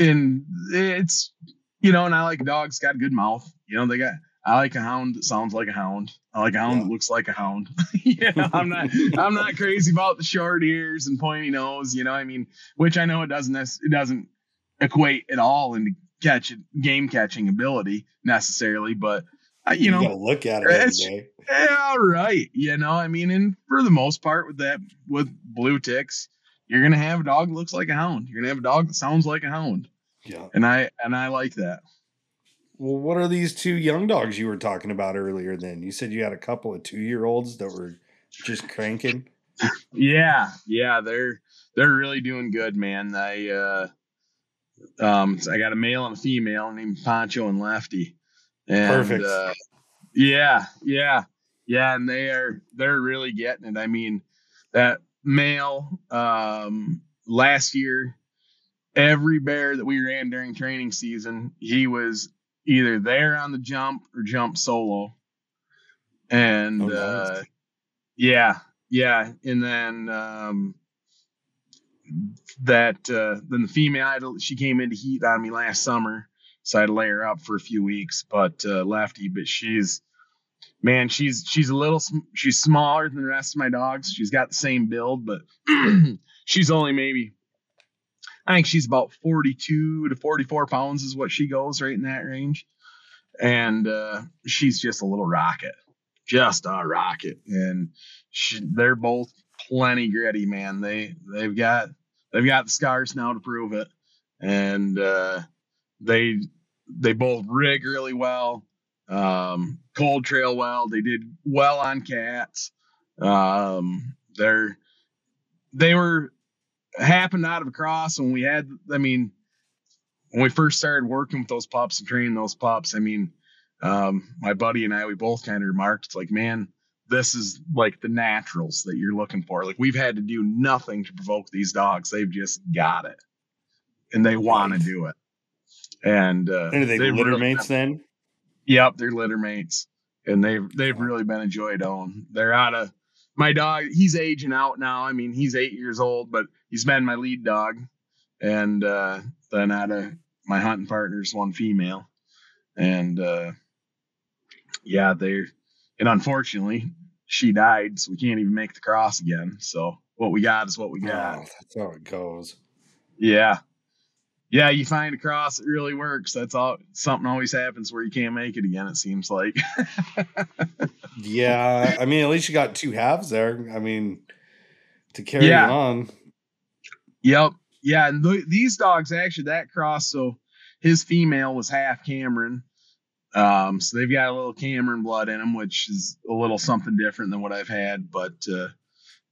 S2: and it's you know, and I like dogs got a good mouth. You know, they got. I like a hound that sounds like a hound. I like a hound
S1: Yeah.
S2: that looks like a hound. you know, I'm not. I'm not crazy about the short ears and pointy nose. You know, I mean, which I know it doesn't. It doesn't equate at all into catch game catching ability necessarily, but uh, you know,
S1: gotta look at it every day.
S2: yeah, right. You know, I mean, and for the most part, with that, with blue ticks, you're gonna have a dog that looks like a hound. You're gonna have a dog that sounds like a hound,
S1: Yeah.
S2: and I and I like that.
S1: Well, what are these two young dogs you were talking about earlier? Then you said you had a couple of two-year-olds that were just cranking.
S2: Yeah, yeah, they're they're really doing good, man. I uh, um, I got a male and a female named Pancho and Lefty, and
S1: Perfect.
S2: Uh, yeah, yeah, yeah, and they are they're really getting it. I mean, that male um last year, every bear that we ran during training season, he was either there on the jump or jump solo, and
S1: Oh, nice.
S2: uh, yeah, yeah, and then um, that uh, then the female I had to- she came into heat on me last summer, so I had to lay her up for a few weeks. But uh, lefty, but she's man, she's she's a little she's smaller than the rest of my dogs. She's got the same build, but she's only maybe I think she's about forty two to forty four pounds is what she goes right in that range, and uh, she's just a little rocket, just a rocket, and she, they're both plenty gritty, man. They they've got they've got the scars now to prove it, and uh, they they both rig really well, um, cold trail well. They did well on cats. Um, they're they were happened out of a cross when we had. I mean, when we first started working with those pups and training those pups. I mean, um, my buddy and I we both kind of remarked, it's like, man, this is like the naturals that you're looking for. Like we've had to do nothing to provoke these dogs. They've just got it, and they want to do it. And uh,
S1: And are they,
S2: they've
S1: litter mates then?
S2: Yep, they're litter mates, and they've they've really been a joy to own. They're out of my dog. He's aging out now. I mean, he's eight years old, but he's been my lead dog, and uh, then out of my hunting partners, one female, and uh, yeah, they're and unfortunately she died, so we can't even make the cross again. So what we got is what we got.
S1: Oh, that's how it goes.
S2: Yeah. Yeah, you find a cross that really works. That's all something always happens where you can't make it again, it seems like.
S1: Yeah, I mean, at least you got two halves there. I mean, to carry
S2: Yeah.
S1: on.
S2: Yep. Yeah, and th- these dogs actually that cross. So his female was half Cameron. Um, so they've got a little Cameron blood in them, which is a little something different than what I've had. But uh,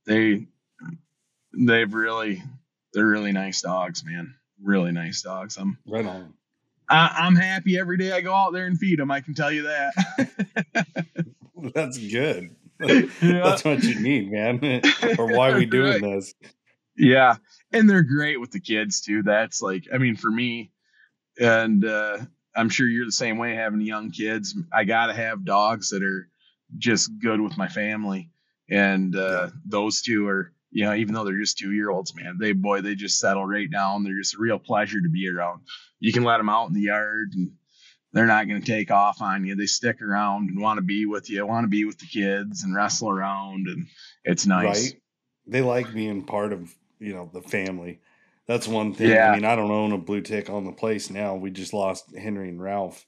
S2: they they've really they're really nice dogs, man. Really nice dogs. I'm
S1: Right on.
S2: I, I'm happy every day I go out there and feed them. I can tell you that.
S1: That's good. That's what you need, man. or why we doing
S2: Right.
S1: this?
S2: Yeah, and they're great with the kids too. That's like, I mean, for me, and uh, I'm sure you're the same way. Having young kids, I gotta have dogs that are just good with my family, and uh, those two are, you know, even though they're just two year olds, man, they boy, they just settle right down. They're just a real pleasure to be around. You can let them out in the yard, and they're not going to take off on you. They stick around and want to be with you, want to be with the kids and wrestle around, and it's nice.
S1: Right? They like being part of, you know, the family. That's one thing.
S2: Yeah.
S1: I mean, I don't own a blue tick on the place now. We just lost Henry and Ralph.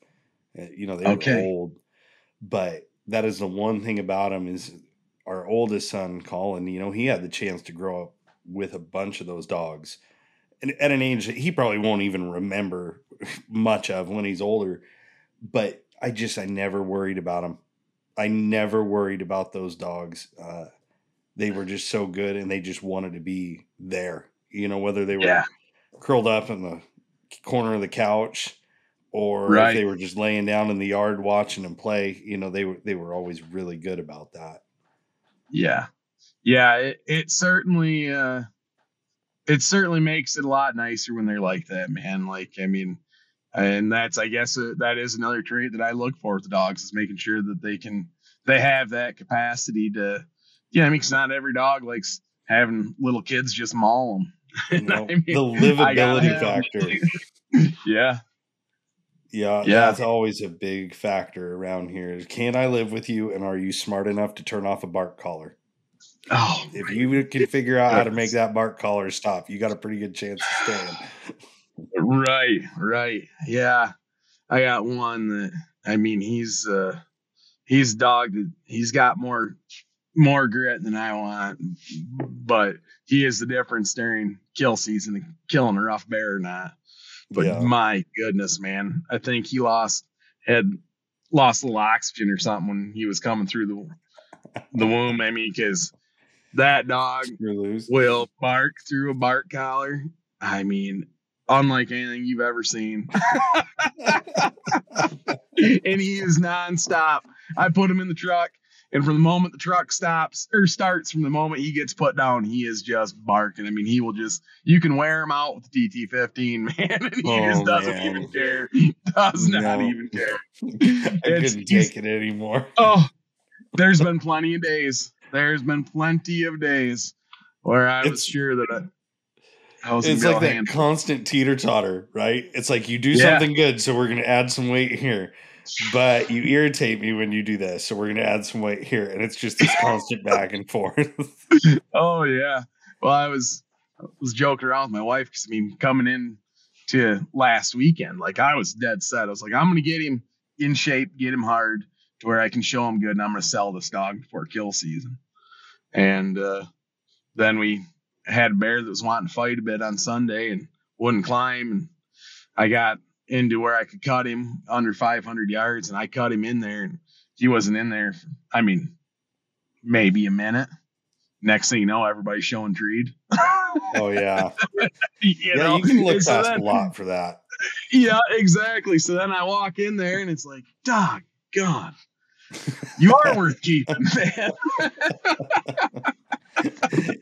S1: Uh, You know, they were
S2: Okay.
S1: old. But that is the one thing about them is our oldest son, Colin, you know, he had the chance to grow up with a bunch of those dogs. And at an age that he probably won't even remember much of when he's older. But I just, I never worried about him. I never worried about those dogs. Uh, they were just so good and they just wanted to be there, you know, whether they were yeah. curled up in the corner of the couch or right. if they were just laying down in the yard watching them play, you know, they were, they were always really good about that.
S2: Yeah. Yeah. It, it certainly, uh, it certainly makes it a lot nicer when they're like that, man. Like, I mean, and that's, I guess, uh, that is another trait that I look for with the dogs is making sure that they can, they have that capacity to, yeah, I mean, cause not every dog likes having little kids just maul them.
S1: You know, I mean, the livability factor.
S2: yeah.
S1: Yeah, yeah, that's always a big factor around here. can I live with you, and are you smart enough to turn off a bark collar?
S2: Oh,
S1: if you can figure out how to make that bark collar stop, you got a pretty good chance of staying.
S2: right, right, yeah. I got one that I mean, he's uh he's dogged. He's got more more grit than I want, but he is the difference during kill season, killing a rough bear or not. But yeah. my goodness, man, I think he lost had lost a little oxygen or something when he was coming through the the womb. I mean, because that dog will bark through a bark collar. I mean, unlike anything you've ever seen. and he is nonstop. I put him in the truck, and from the moment the truck stops or starts, from the moment he gets put down, he is just barking. I mean, he will just you can wear him out with the DT15, man, and he oh, just doesn't man. even care. He does no. not even care.
S1: I couldn't take it anymore.
S2: Oh, there's been plenty of days there's been plenty of days where I was sure that I.
S1: It's like that constant teeter totter, right? It's like you do yeah. something good, so we're going to add some weight here, but you irritate me when you do this, so we're going to add some weight here, and it's just this constant back and forth.
S2: oh yeah. Well, I was I was joking around with my wife because I mean, coming in to last weekend, like I was dead set. I was like, I'm going to get him in shape, get him hard to where I can show him good, and I'm going to sell this dog before kill season. And uh, then we had a bear that was wanting to fight a bit on Sunday and wouldn't climb, and I got into where I could cut him under 500 yards, and I cut him in there, and he wasn't in there. For, I mean, maybe a minute. Next thing you know, everybody's showing treed.
S1: oh yeah, you yeah. Know? You can look past so then, a lot for that.
S2: Yeah, exactly. So then I walk in there, and it's like, dog, God, you are worth keeping, man.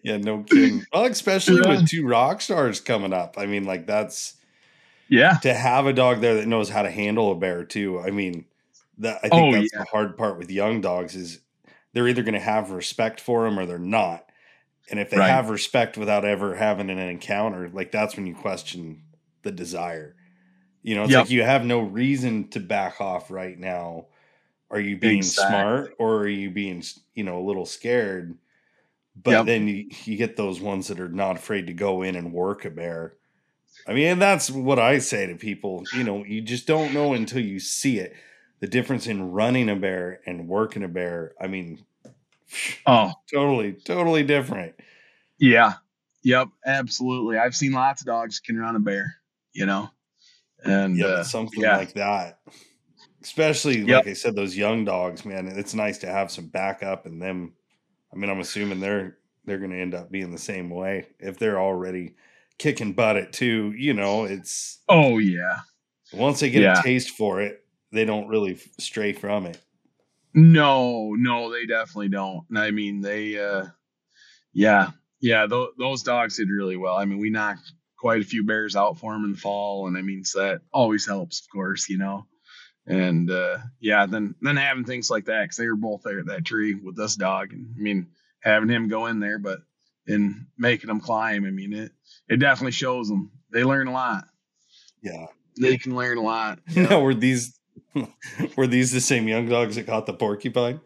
S1: yeah, no kidding. Well, especially yeah. with two rock stars coming up. I mean, like that's
S2: yeah.
S1: To have a dog there that knows how to handle a bear too. I mean, that I think oh, that's yeah. the hard part with young dogs is they're either going to have respect for them or they're not. And if they right. have respect without ever having an encounter, like that's when you question the desire. You know, it's yep. like you have no reason to back off right now are you being exactly. smart or are you being you know a little scared but yep. then you, you get those ones that are not afraid to go in and work a bear i mean that's what i say to people you know you just don't know until you see it the difference in running a bear and working a bear i mean
S2: oh
S1: totally totally different
S2: yeah yep absolutely i've seen lots of dogs can run a bear you know and
S1: yeah, uh, something yeah. like that especially yep. like I said, those young dogs, man. It's nice to have some backup and them. I mean, I'm assuming they're they're going to end up being the same way if they're already kicking butt at too. You know, it's
S2: oh yeah.
S1: Once they get yeah. a taste for it, they don't really stray from it.
S2: No, no, they definitely don't. I mean, they, uh yeah, yeah, th- those dogs did really well. I mean, we knocked quite a few bears out for them in the fall, and I mean, so that always helps, of course, you know and uh, yeah, then then having things like that because they were both there at that tree with this dog, and I mean having him go in there, but in making them climb, I mean it it definitely shows them they learn a lot.
S1: Yeah,
S2: they can learn a lot.
S1: Yeah, were these were these the same young dogs that caught the porcupine?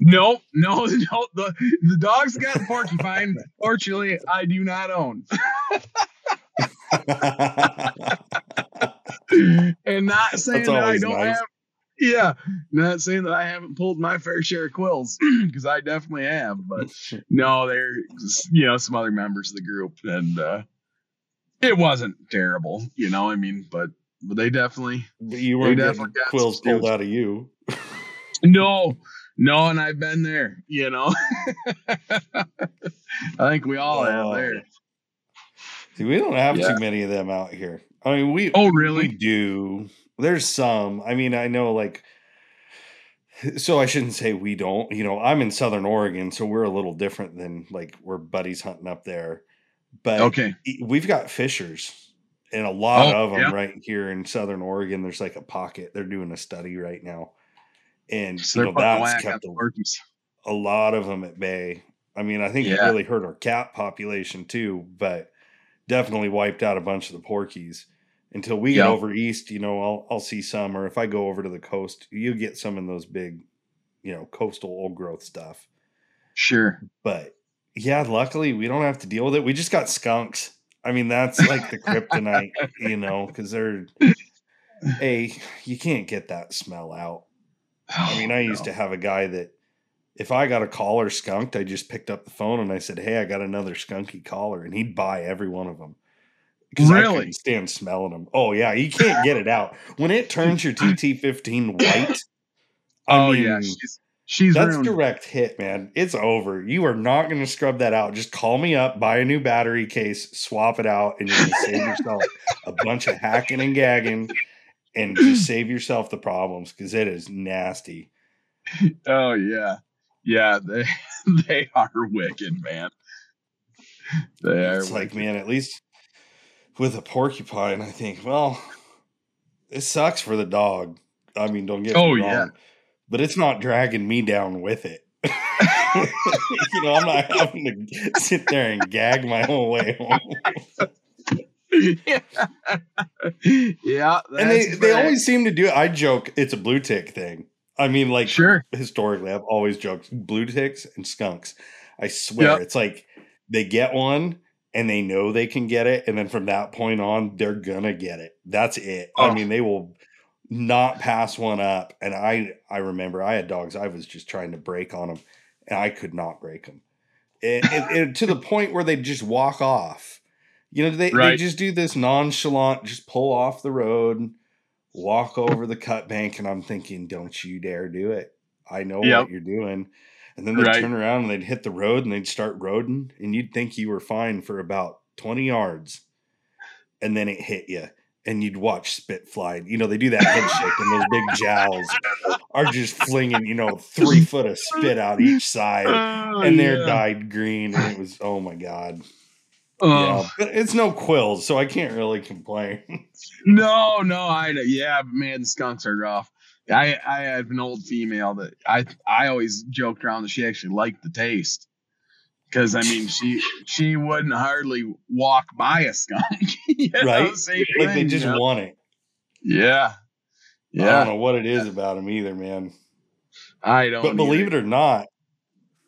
S2: No, no, no. The the dogs got the porcupine. Fortunately, I do not own. and not saying that I don't nice. have yeah, not saying that I haven't pulled my fair share of quills because I definitely have, but no, they're you know some other members of the group, and uh, it wasn't terrible, you know. I mean, but but they definitely
S1: but you were definitely quills pulled out of you.
S2: no, no, and I've been there, you know. I think we all have there.
S1: See, we don't have yeah. too many of them out here. I mean, we
S2: oh really
S1: we do. There's some. I mean, I know like. So I shouldn't say we don't. You know, I'm in Southern Oregon, so we're a little different than like we're buddies hunting up there. But
S2: okay,
S1: we've got fishers, and a lot oh, of them yeah. right here in Southern Oregon. There's like a pocket. They're doing a study right now, and so you know that's kept a, a, lot of them at bay. I mean, I think yeah. it really hurt our cat population too, but definitely wiped out a bunch of the porkies. Until we get over east, you know, I'll I'll see some, or if I go over to the coast, you get some in those big, you know, coastal old growth stuff.
S2: Sure,
S1: but yeah, luckily we don't have to deal with it. We just got skunks. I mean, that's like the kryptonite, you know, because they're a you can't get that smell out. I oh, mean, I used to have a guy that if I got a collar skunked, I just picked up the phone and I said, "Hey, I got another skunky collar," and he'd buy every one of them.
S2: Really? I couldn't
S1: stand smelling them. Oh yeah, you can't get it out when it turns your TT fifteen white.
S2: I oh mean, yeah, she's, she's
S1: that's ruined. direct hit, man. It's over. You are not going to scrub that out. Just call me up, buy a new battery case, swap it out, and you're going to save yourself a bunch of hacking and gagging, and just save yourself the problems because it is nasty.
S2: Oh yeah. Yeah, they they are wicked, man. They are.
S1: It's wicked. like, man, at least with a porcupine, I think, well, it sucks for the dog. I mean, don't get oh, me wrong, yeah. but it's not dragging me down with it. you know, I'm not having to sit there and gag my whole way home.
S2: yeah, yeah
S1: and they, they always seem to do it. I joke it's a blue tick thing. I mean, like,
S2: sure.
S1: Historically, I've always joked blue ticks and skunks. I swear, yep. it's like they get one and they know they can get it, and then from that point on, they're gonna get it. That's it. Oh. I mean, they will not pass one up. And I, I remember I had dogs. I was just trying to break on them, and I could not break them. And, and, and to the point where they just walk off. You know, they, right. they just do this nonchalant, just pull off the road walk over the cut bank, and I'm thinking, don't you dare do it. I know yep. what you're doing. And then they'd right. turn around and they'd hit the road and they'd start roading, and you'd think you were fine for about 20 yards. And then it hit you, and you'd watch spit fly. You know, they do that head shake, and those big jowls are just flinging, you know, three foot of spit out each side. Oh, and they're yeah. dyed green. And it was, oh my God. Yeah, but it's no quills, so I can't really complain.
S2: no, no, I yeah, man, the skunks are rough. I I have an old female that I I always joked around that she actually liked the taste because I mean she she wouldn't hardly walk by a skunk,
S1: you know, right? like thing, they just you know? want it.
S2: Yeah,
S1: yeah. I don't know what it is about them either, man.
S2: I don't.
S1: But believe either. it or not,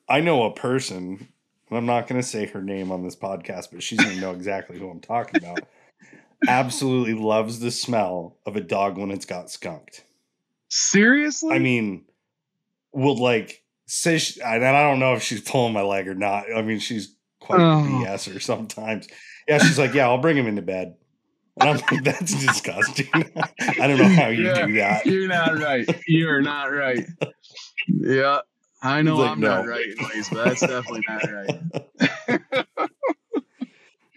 S1: I know a person and I'm not going to say her name on this podcast, but she's going to know exactly who I'm talking about. Absolutely loves the smell of a dog when it's got skunked.
S2: Seriously?
S1: I mean, will like say, she, and I don't know if she's pulling my leg or not. I mean, she's quite oh. BS or sometimes. Yeah, she's like, yeah, I'll bring him into bed. And I'm like, that's disgusting. I don't know how you yeah, do that.
S2: You're not right. You're not right. Yeah. I know like, I'm no. not right, anyways, but that's definitely not right.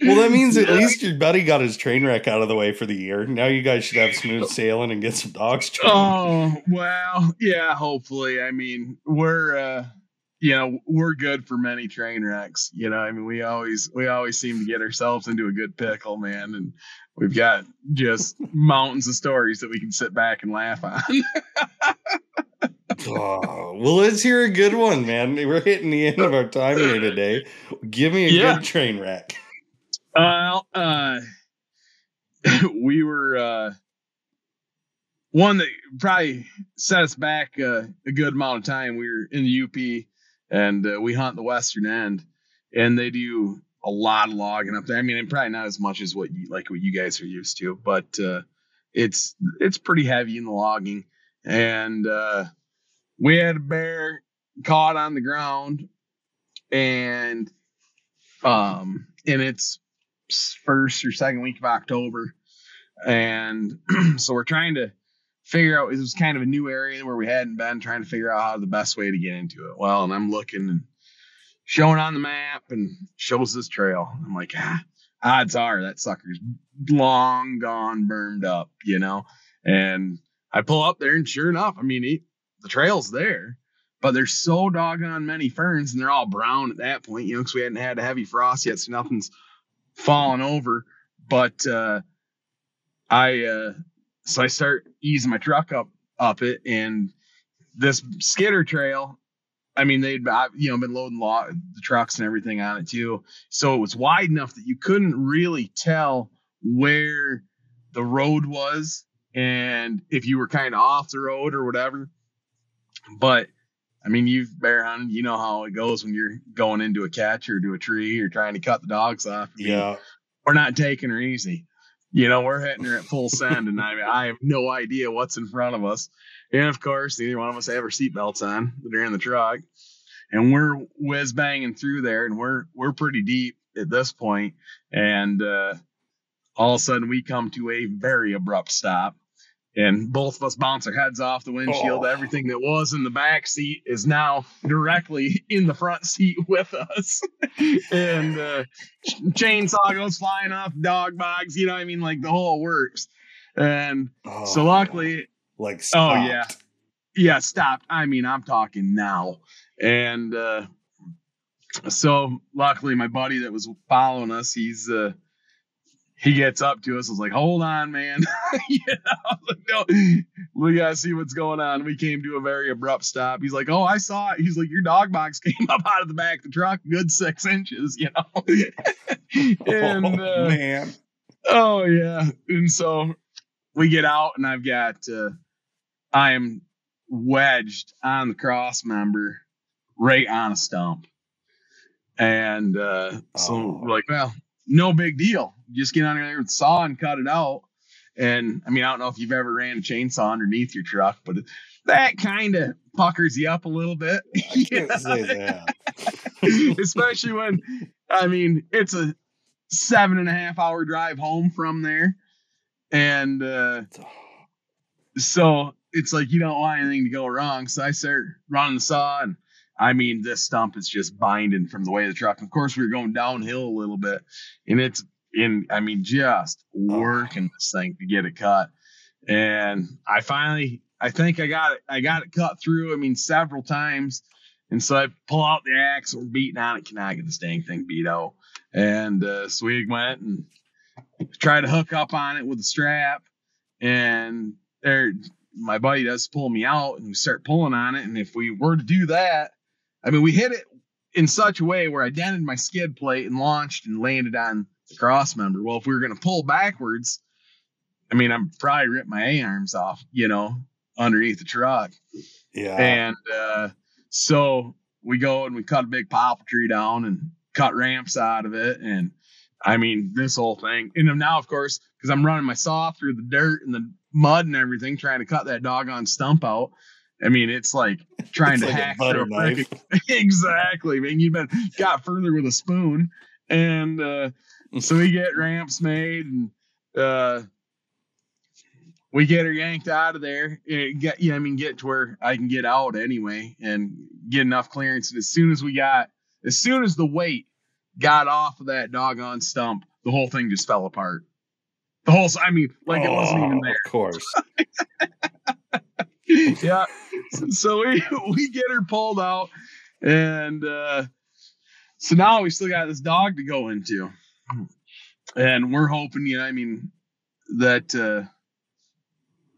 S1: well, that means at least your buddy got his train wreck out of the way for the year. Now you guys should have smooth sailing and get some dogs trained.
S2: Oh well, yeah. Hopefully, I mean we're uh, you know we're good for many train wrecks. You know, I mean we always we always seem to get ourselves into a good pickle, man, and we've got just mountains of stories that we can sit back and laugh on.
S1: oh, well, let's hear a good one, man. We're hitting the end of our time here today. Give me a yeah. good train wreck.
S2: Uh, uh, we were uh, one that probably set us back uh, a good amount of time. We were in the UP and uh, we hunt the western end, and they do a lot of logging up there. I mean, probably not as much as what you like what you guys are used to, but uh, it's it's pretty heavy in the logging and uh, we had a bear caught on the ground, and um, in its first or second week of October, and so we're trying to figure out. It was kind of a new area where we hadn't been, trying to figure out how the best way to get into it. Well, and I'm looking and showing on the map and shows this trail. I'm like, ah, odds are that sucker's long gone, burned up, you know. And I pull up there, and sure enough, I mean, he, the trail's there, but there's so doggone many ferns, and they're all brown at that point, you know, because we hadn't had a heavy frost yet, so nothing's fallen over. But uh, I, uh, so I start easing my truck up up it, and this skidder trail I mean, they'd you know been loading the trucks and everything on it too, so it was wide enough that you couldn't really tell where the road was and if you were kind of off the road or whatever. But I mean, you've bear hunted, you know how it goes when you're going into a catch or to a tree or trying to cut the dogs off.
S1: I mean, yeah,
S2: we're not taking her easy. You know, we're hitting her at full send, and I mean, I have no idea what's in front of us. And of course, neither one of us have our seatbelts on. They're in the truck, and we're whiz banging through there, and we're we're pretty deep at this point. And uh, all of a sudden, we come to a very abrupt stop, and both of us bounce our heads off the windshield. Oh. Everything that was in the back seat is now directly in the front seat with us, and uh, chainsaw goes flying off, dog bogs. You know, I mean, like the whole works. And oh. so, luckily
S1: like stopped.
S2: oh yeah yeah stopped i mean i'm talking now and uh so luckily my buddy that was following us he's uh he gets up to us. I was like, "Hold on, man! yeah, like, no, we gotta see what's going on." We came to a very abrupt stop. He's like, "Oh, I saw it." He's like, "Your dog box came up out of the back of the truck, good six inches, you know." and
S1: oh, uh, man,
S2: oh yeah, and so we get out, and I've got uh, I am wedged on the cross member right on a stump. And uh, so oh. we're like, well, no big deal. Just get on there with saw and cut it out. And I mean, I don't know if you've ever ran a chainsaw underneath your truck, but that kind of puckers you up a little bit. Especially when, I mean, it's a seven and a half hour drive home from there. And uh, so it's like you don't want anything to go wrong. So I start running the saw, and I mean, this stump is just binding from the way of the truck. Of course, we were going downhill a little bit, and it's in. I mean, just working this thing to get it cut. And I finally, I think I got it. I got it cut through. I mean, several times. And so I pull out the axe. We're beating on it. Cannot get this dang thing beat out. And uh, so we went and tried to hook up on it with a strap. And there, my buddy does pull me out and we start pulling on it. And if we were to do that, I mean, we hit it in such a way where I dented my skid plate and launched and landed on the cross member. Well, if we were going to pull backwards, I mean, I'm probably ripped my A arms off, you know, underneath the truck.
S1: Yeah.
S2: And uh, so we go and we cut a big poplar tree down and cut ramps out of it. And I mean, this whole thing. And now, of course, because I'm running my saw through the dirt and the mud and everything, trying to cut that doggone stump out. I mean, it's like trying it's to like hack
S1: butter knife.
S2: exactly. I mean, you've been got further with a spoon, and uh, so we get ramps made, and uh, we get her yanked out of there. It get yeah, I mean, get to where I can get out anyway, and get enough clearance. And as soon as we got, as soon as the weight got off of that doggone stump, the whole thing just fell apart. The whole, I mean, like oh, it wasn't even oh, there.
S1: Of course.
S2: Yeah. So we we get her pulled out, and uh, so now we still got this dog to go into, and we're hoping, you know, I mean, that uh,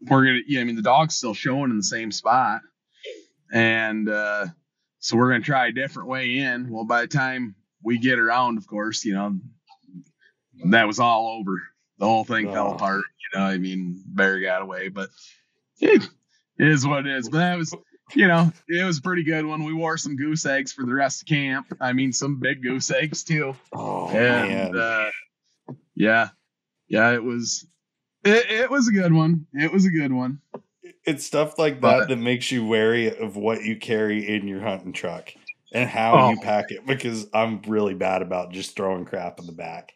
S2: we're gonna, yeah, I mean, the dog's still showing in the same spot, and uh, so we're gonna try a different way in. Well, by the time we get around, of course, you know, that was all over the whole thing oh. fell apart. You know, I mean, Barry got away, but it is what it is. But that was, you know, it was pretty good when we wore some goose eggs for the rest of camp. I mean, some big goose eggs too.
S1: Oh and, man,
S2: uh, yeah, yeah, it was. It, it was a good one. It was a good one.
S1: it's stuff like that but, that makes you wary of what you carry in your hunting truck and how oh. you pack it because I'm really bad about just throwing crap in the back.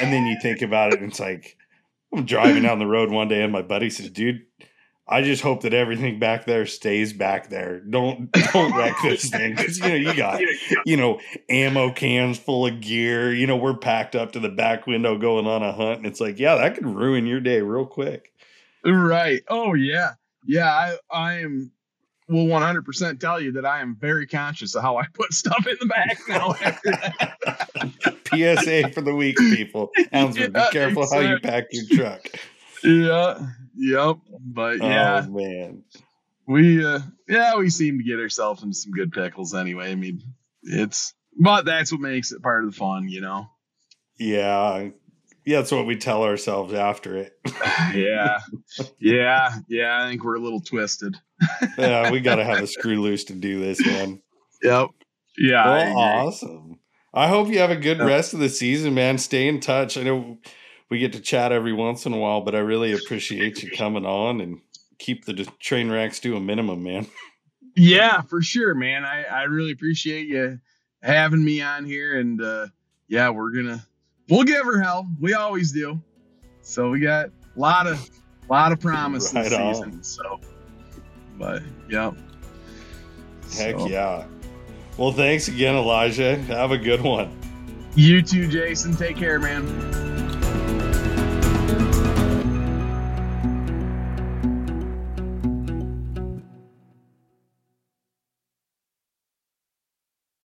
S1: And then you think about it and it's like I'm driving down the road one day and my buddy says, "Dude, I just hope that everything back there stays back there. Don't don't wreck this thing because you know you got you know ammo cans full of gear. You know we're packed up to the back window going on a hunt, and it's like yeah, that could ruin your day real quick.
S2: Right. Oh yeah, yeah. I I am will 100 percent tell you that I am very conscious of how I put stuff in the back now.
S1: PSA for the week, people. Answer, yeah, be careful exactly. how you pack your truck.
S2: Yeah, Yep. But yeah.
S1: Oh man.
S2: We uh yeah, we seem to get ourselves into some good pickles anyway. I mean, it's but that's what makes it part of the fun, you know.
S1: Yeah. Yeah, that's what we tell ourselves after it.
S2: yeah. Yeah. Yeah. I think we're a little twisted.
S1: yeah, we gotta have a screw loose to do this, man.
S2: Yep. Yeah.
S1: Well, I awesome. I hope you have a good rest of the season, man. Stay in touch. I know we get to chat every once in a while, but I really appreciate you coming on and keep the train racks to a minimum, man.
S2: Yeah, for sure, man. I, I really appreciate you having me on here. And uh, yeah, we're gonna we'll give her hell. We always do. So we got a lot of a lot of promise right this season. On. So but yeah.
S1: Heck so. yeah. Well, thanks again, Elijah. Have a good one.
S2: You too, Jason. Take care, man.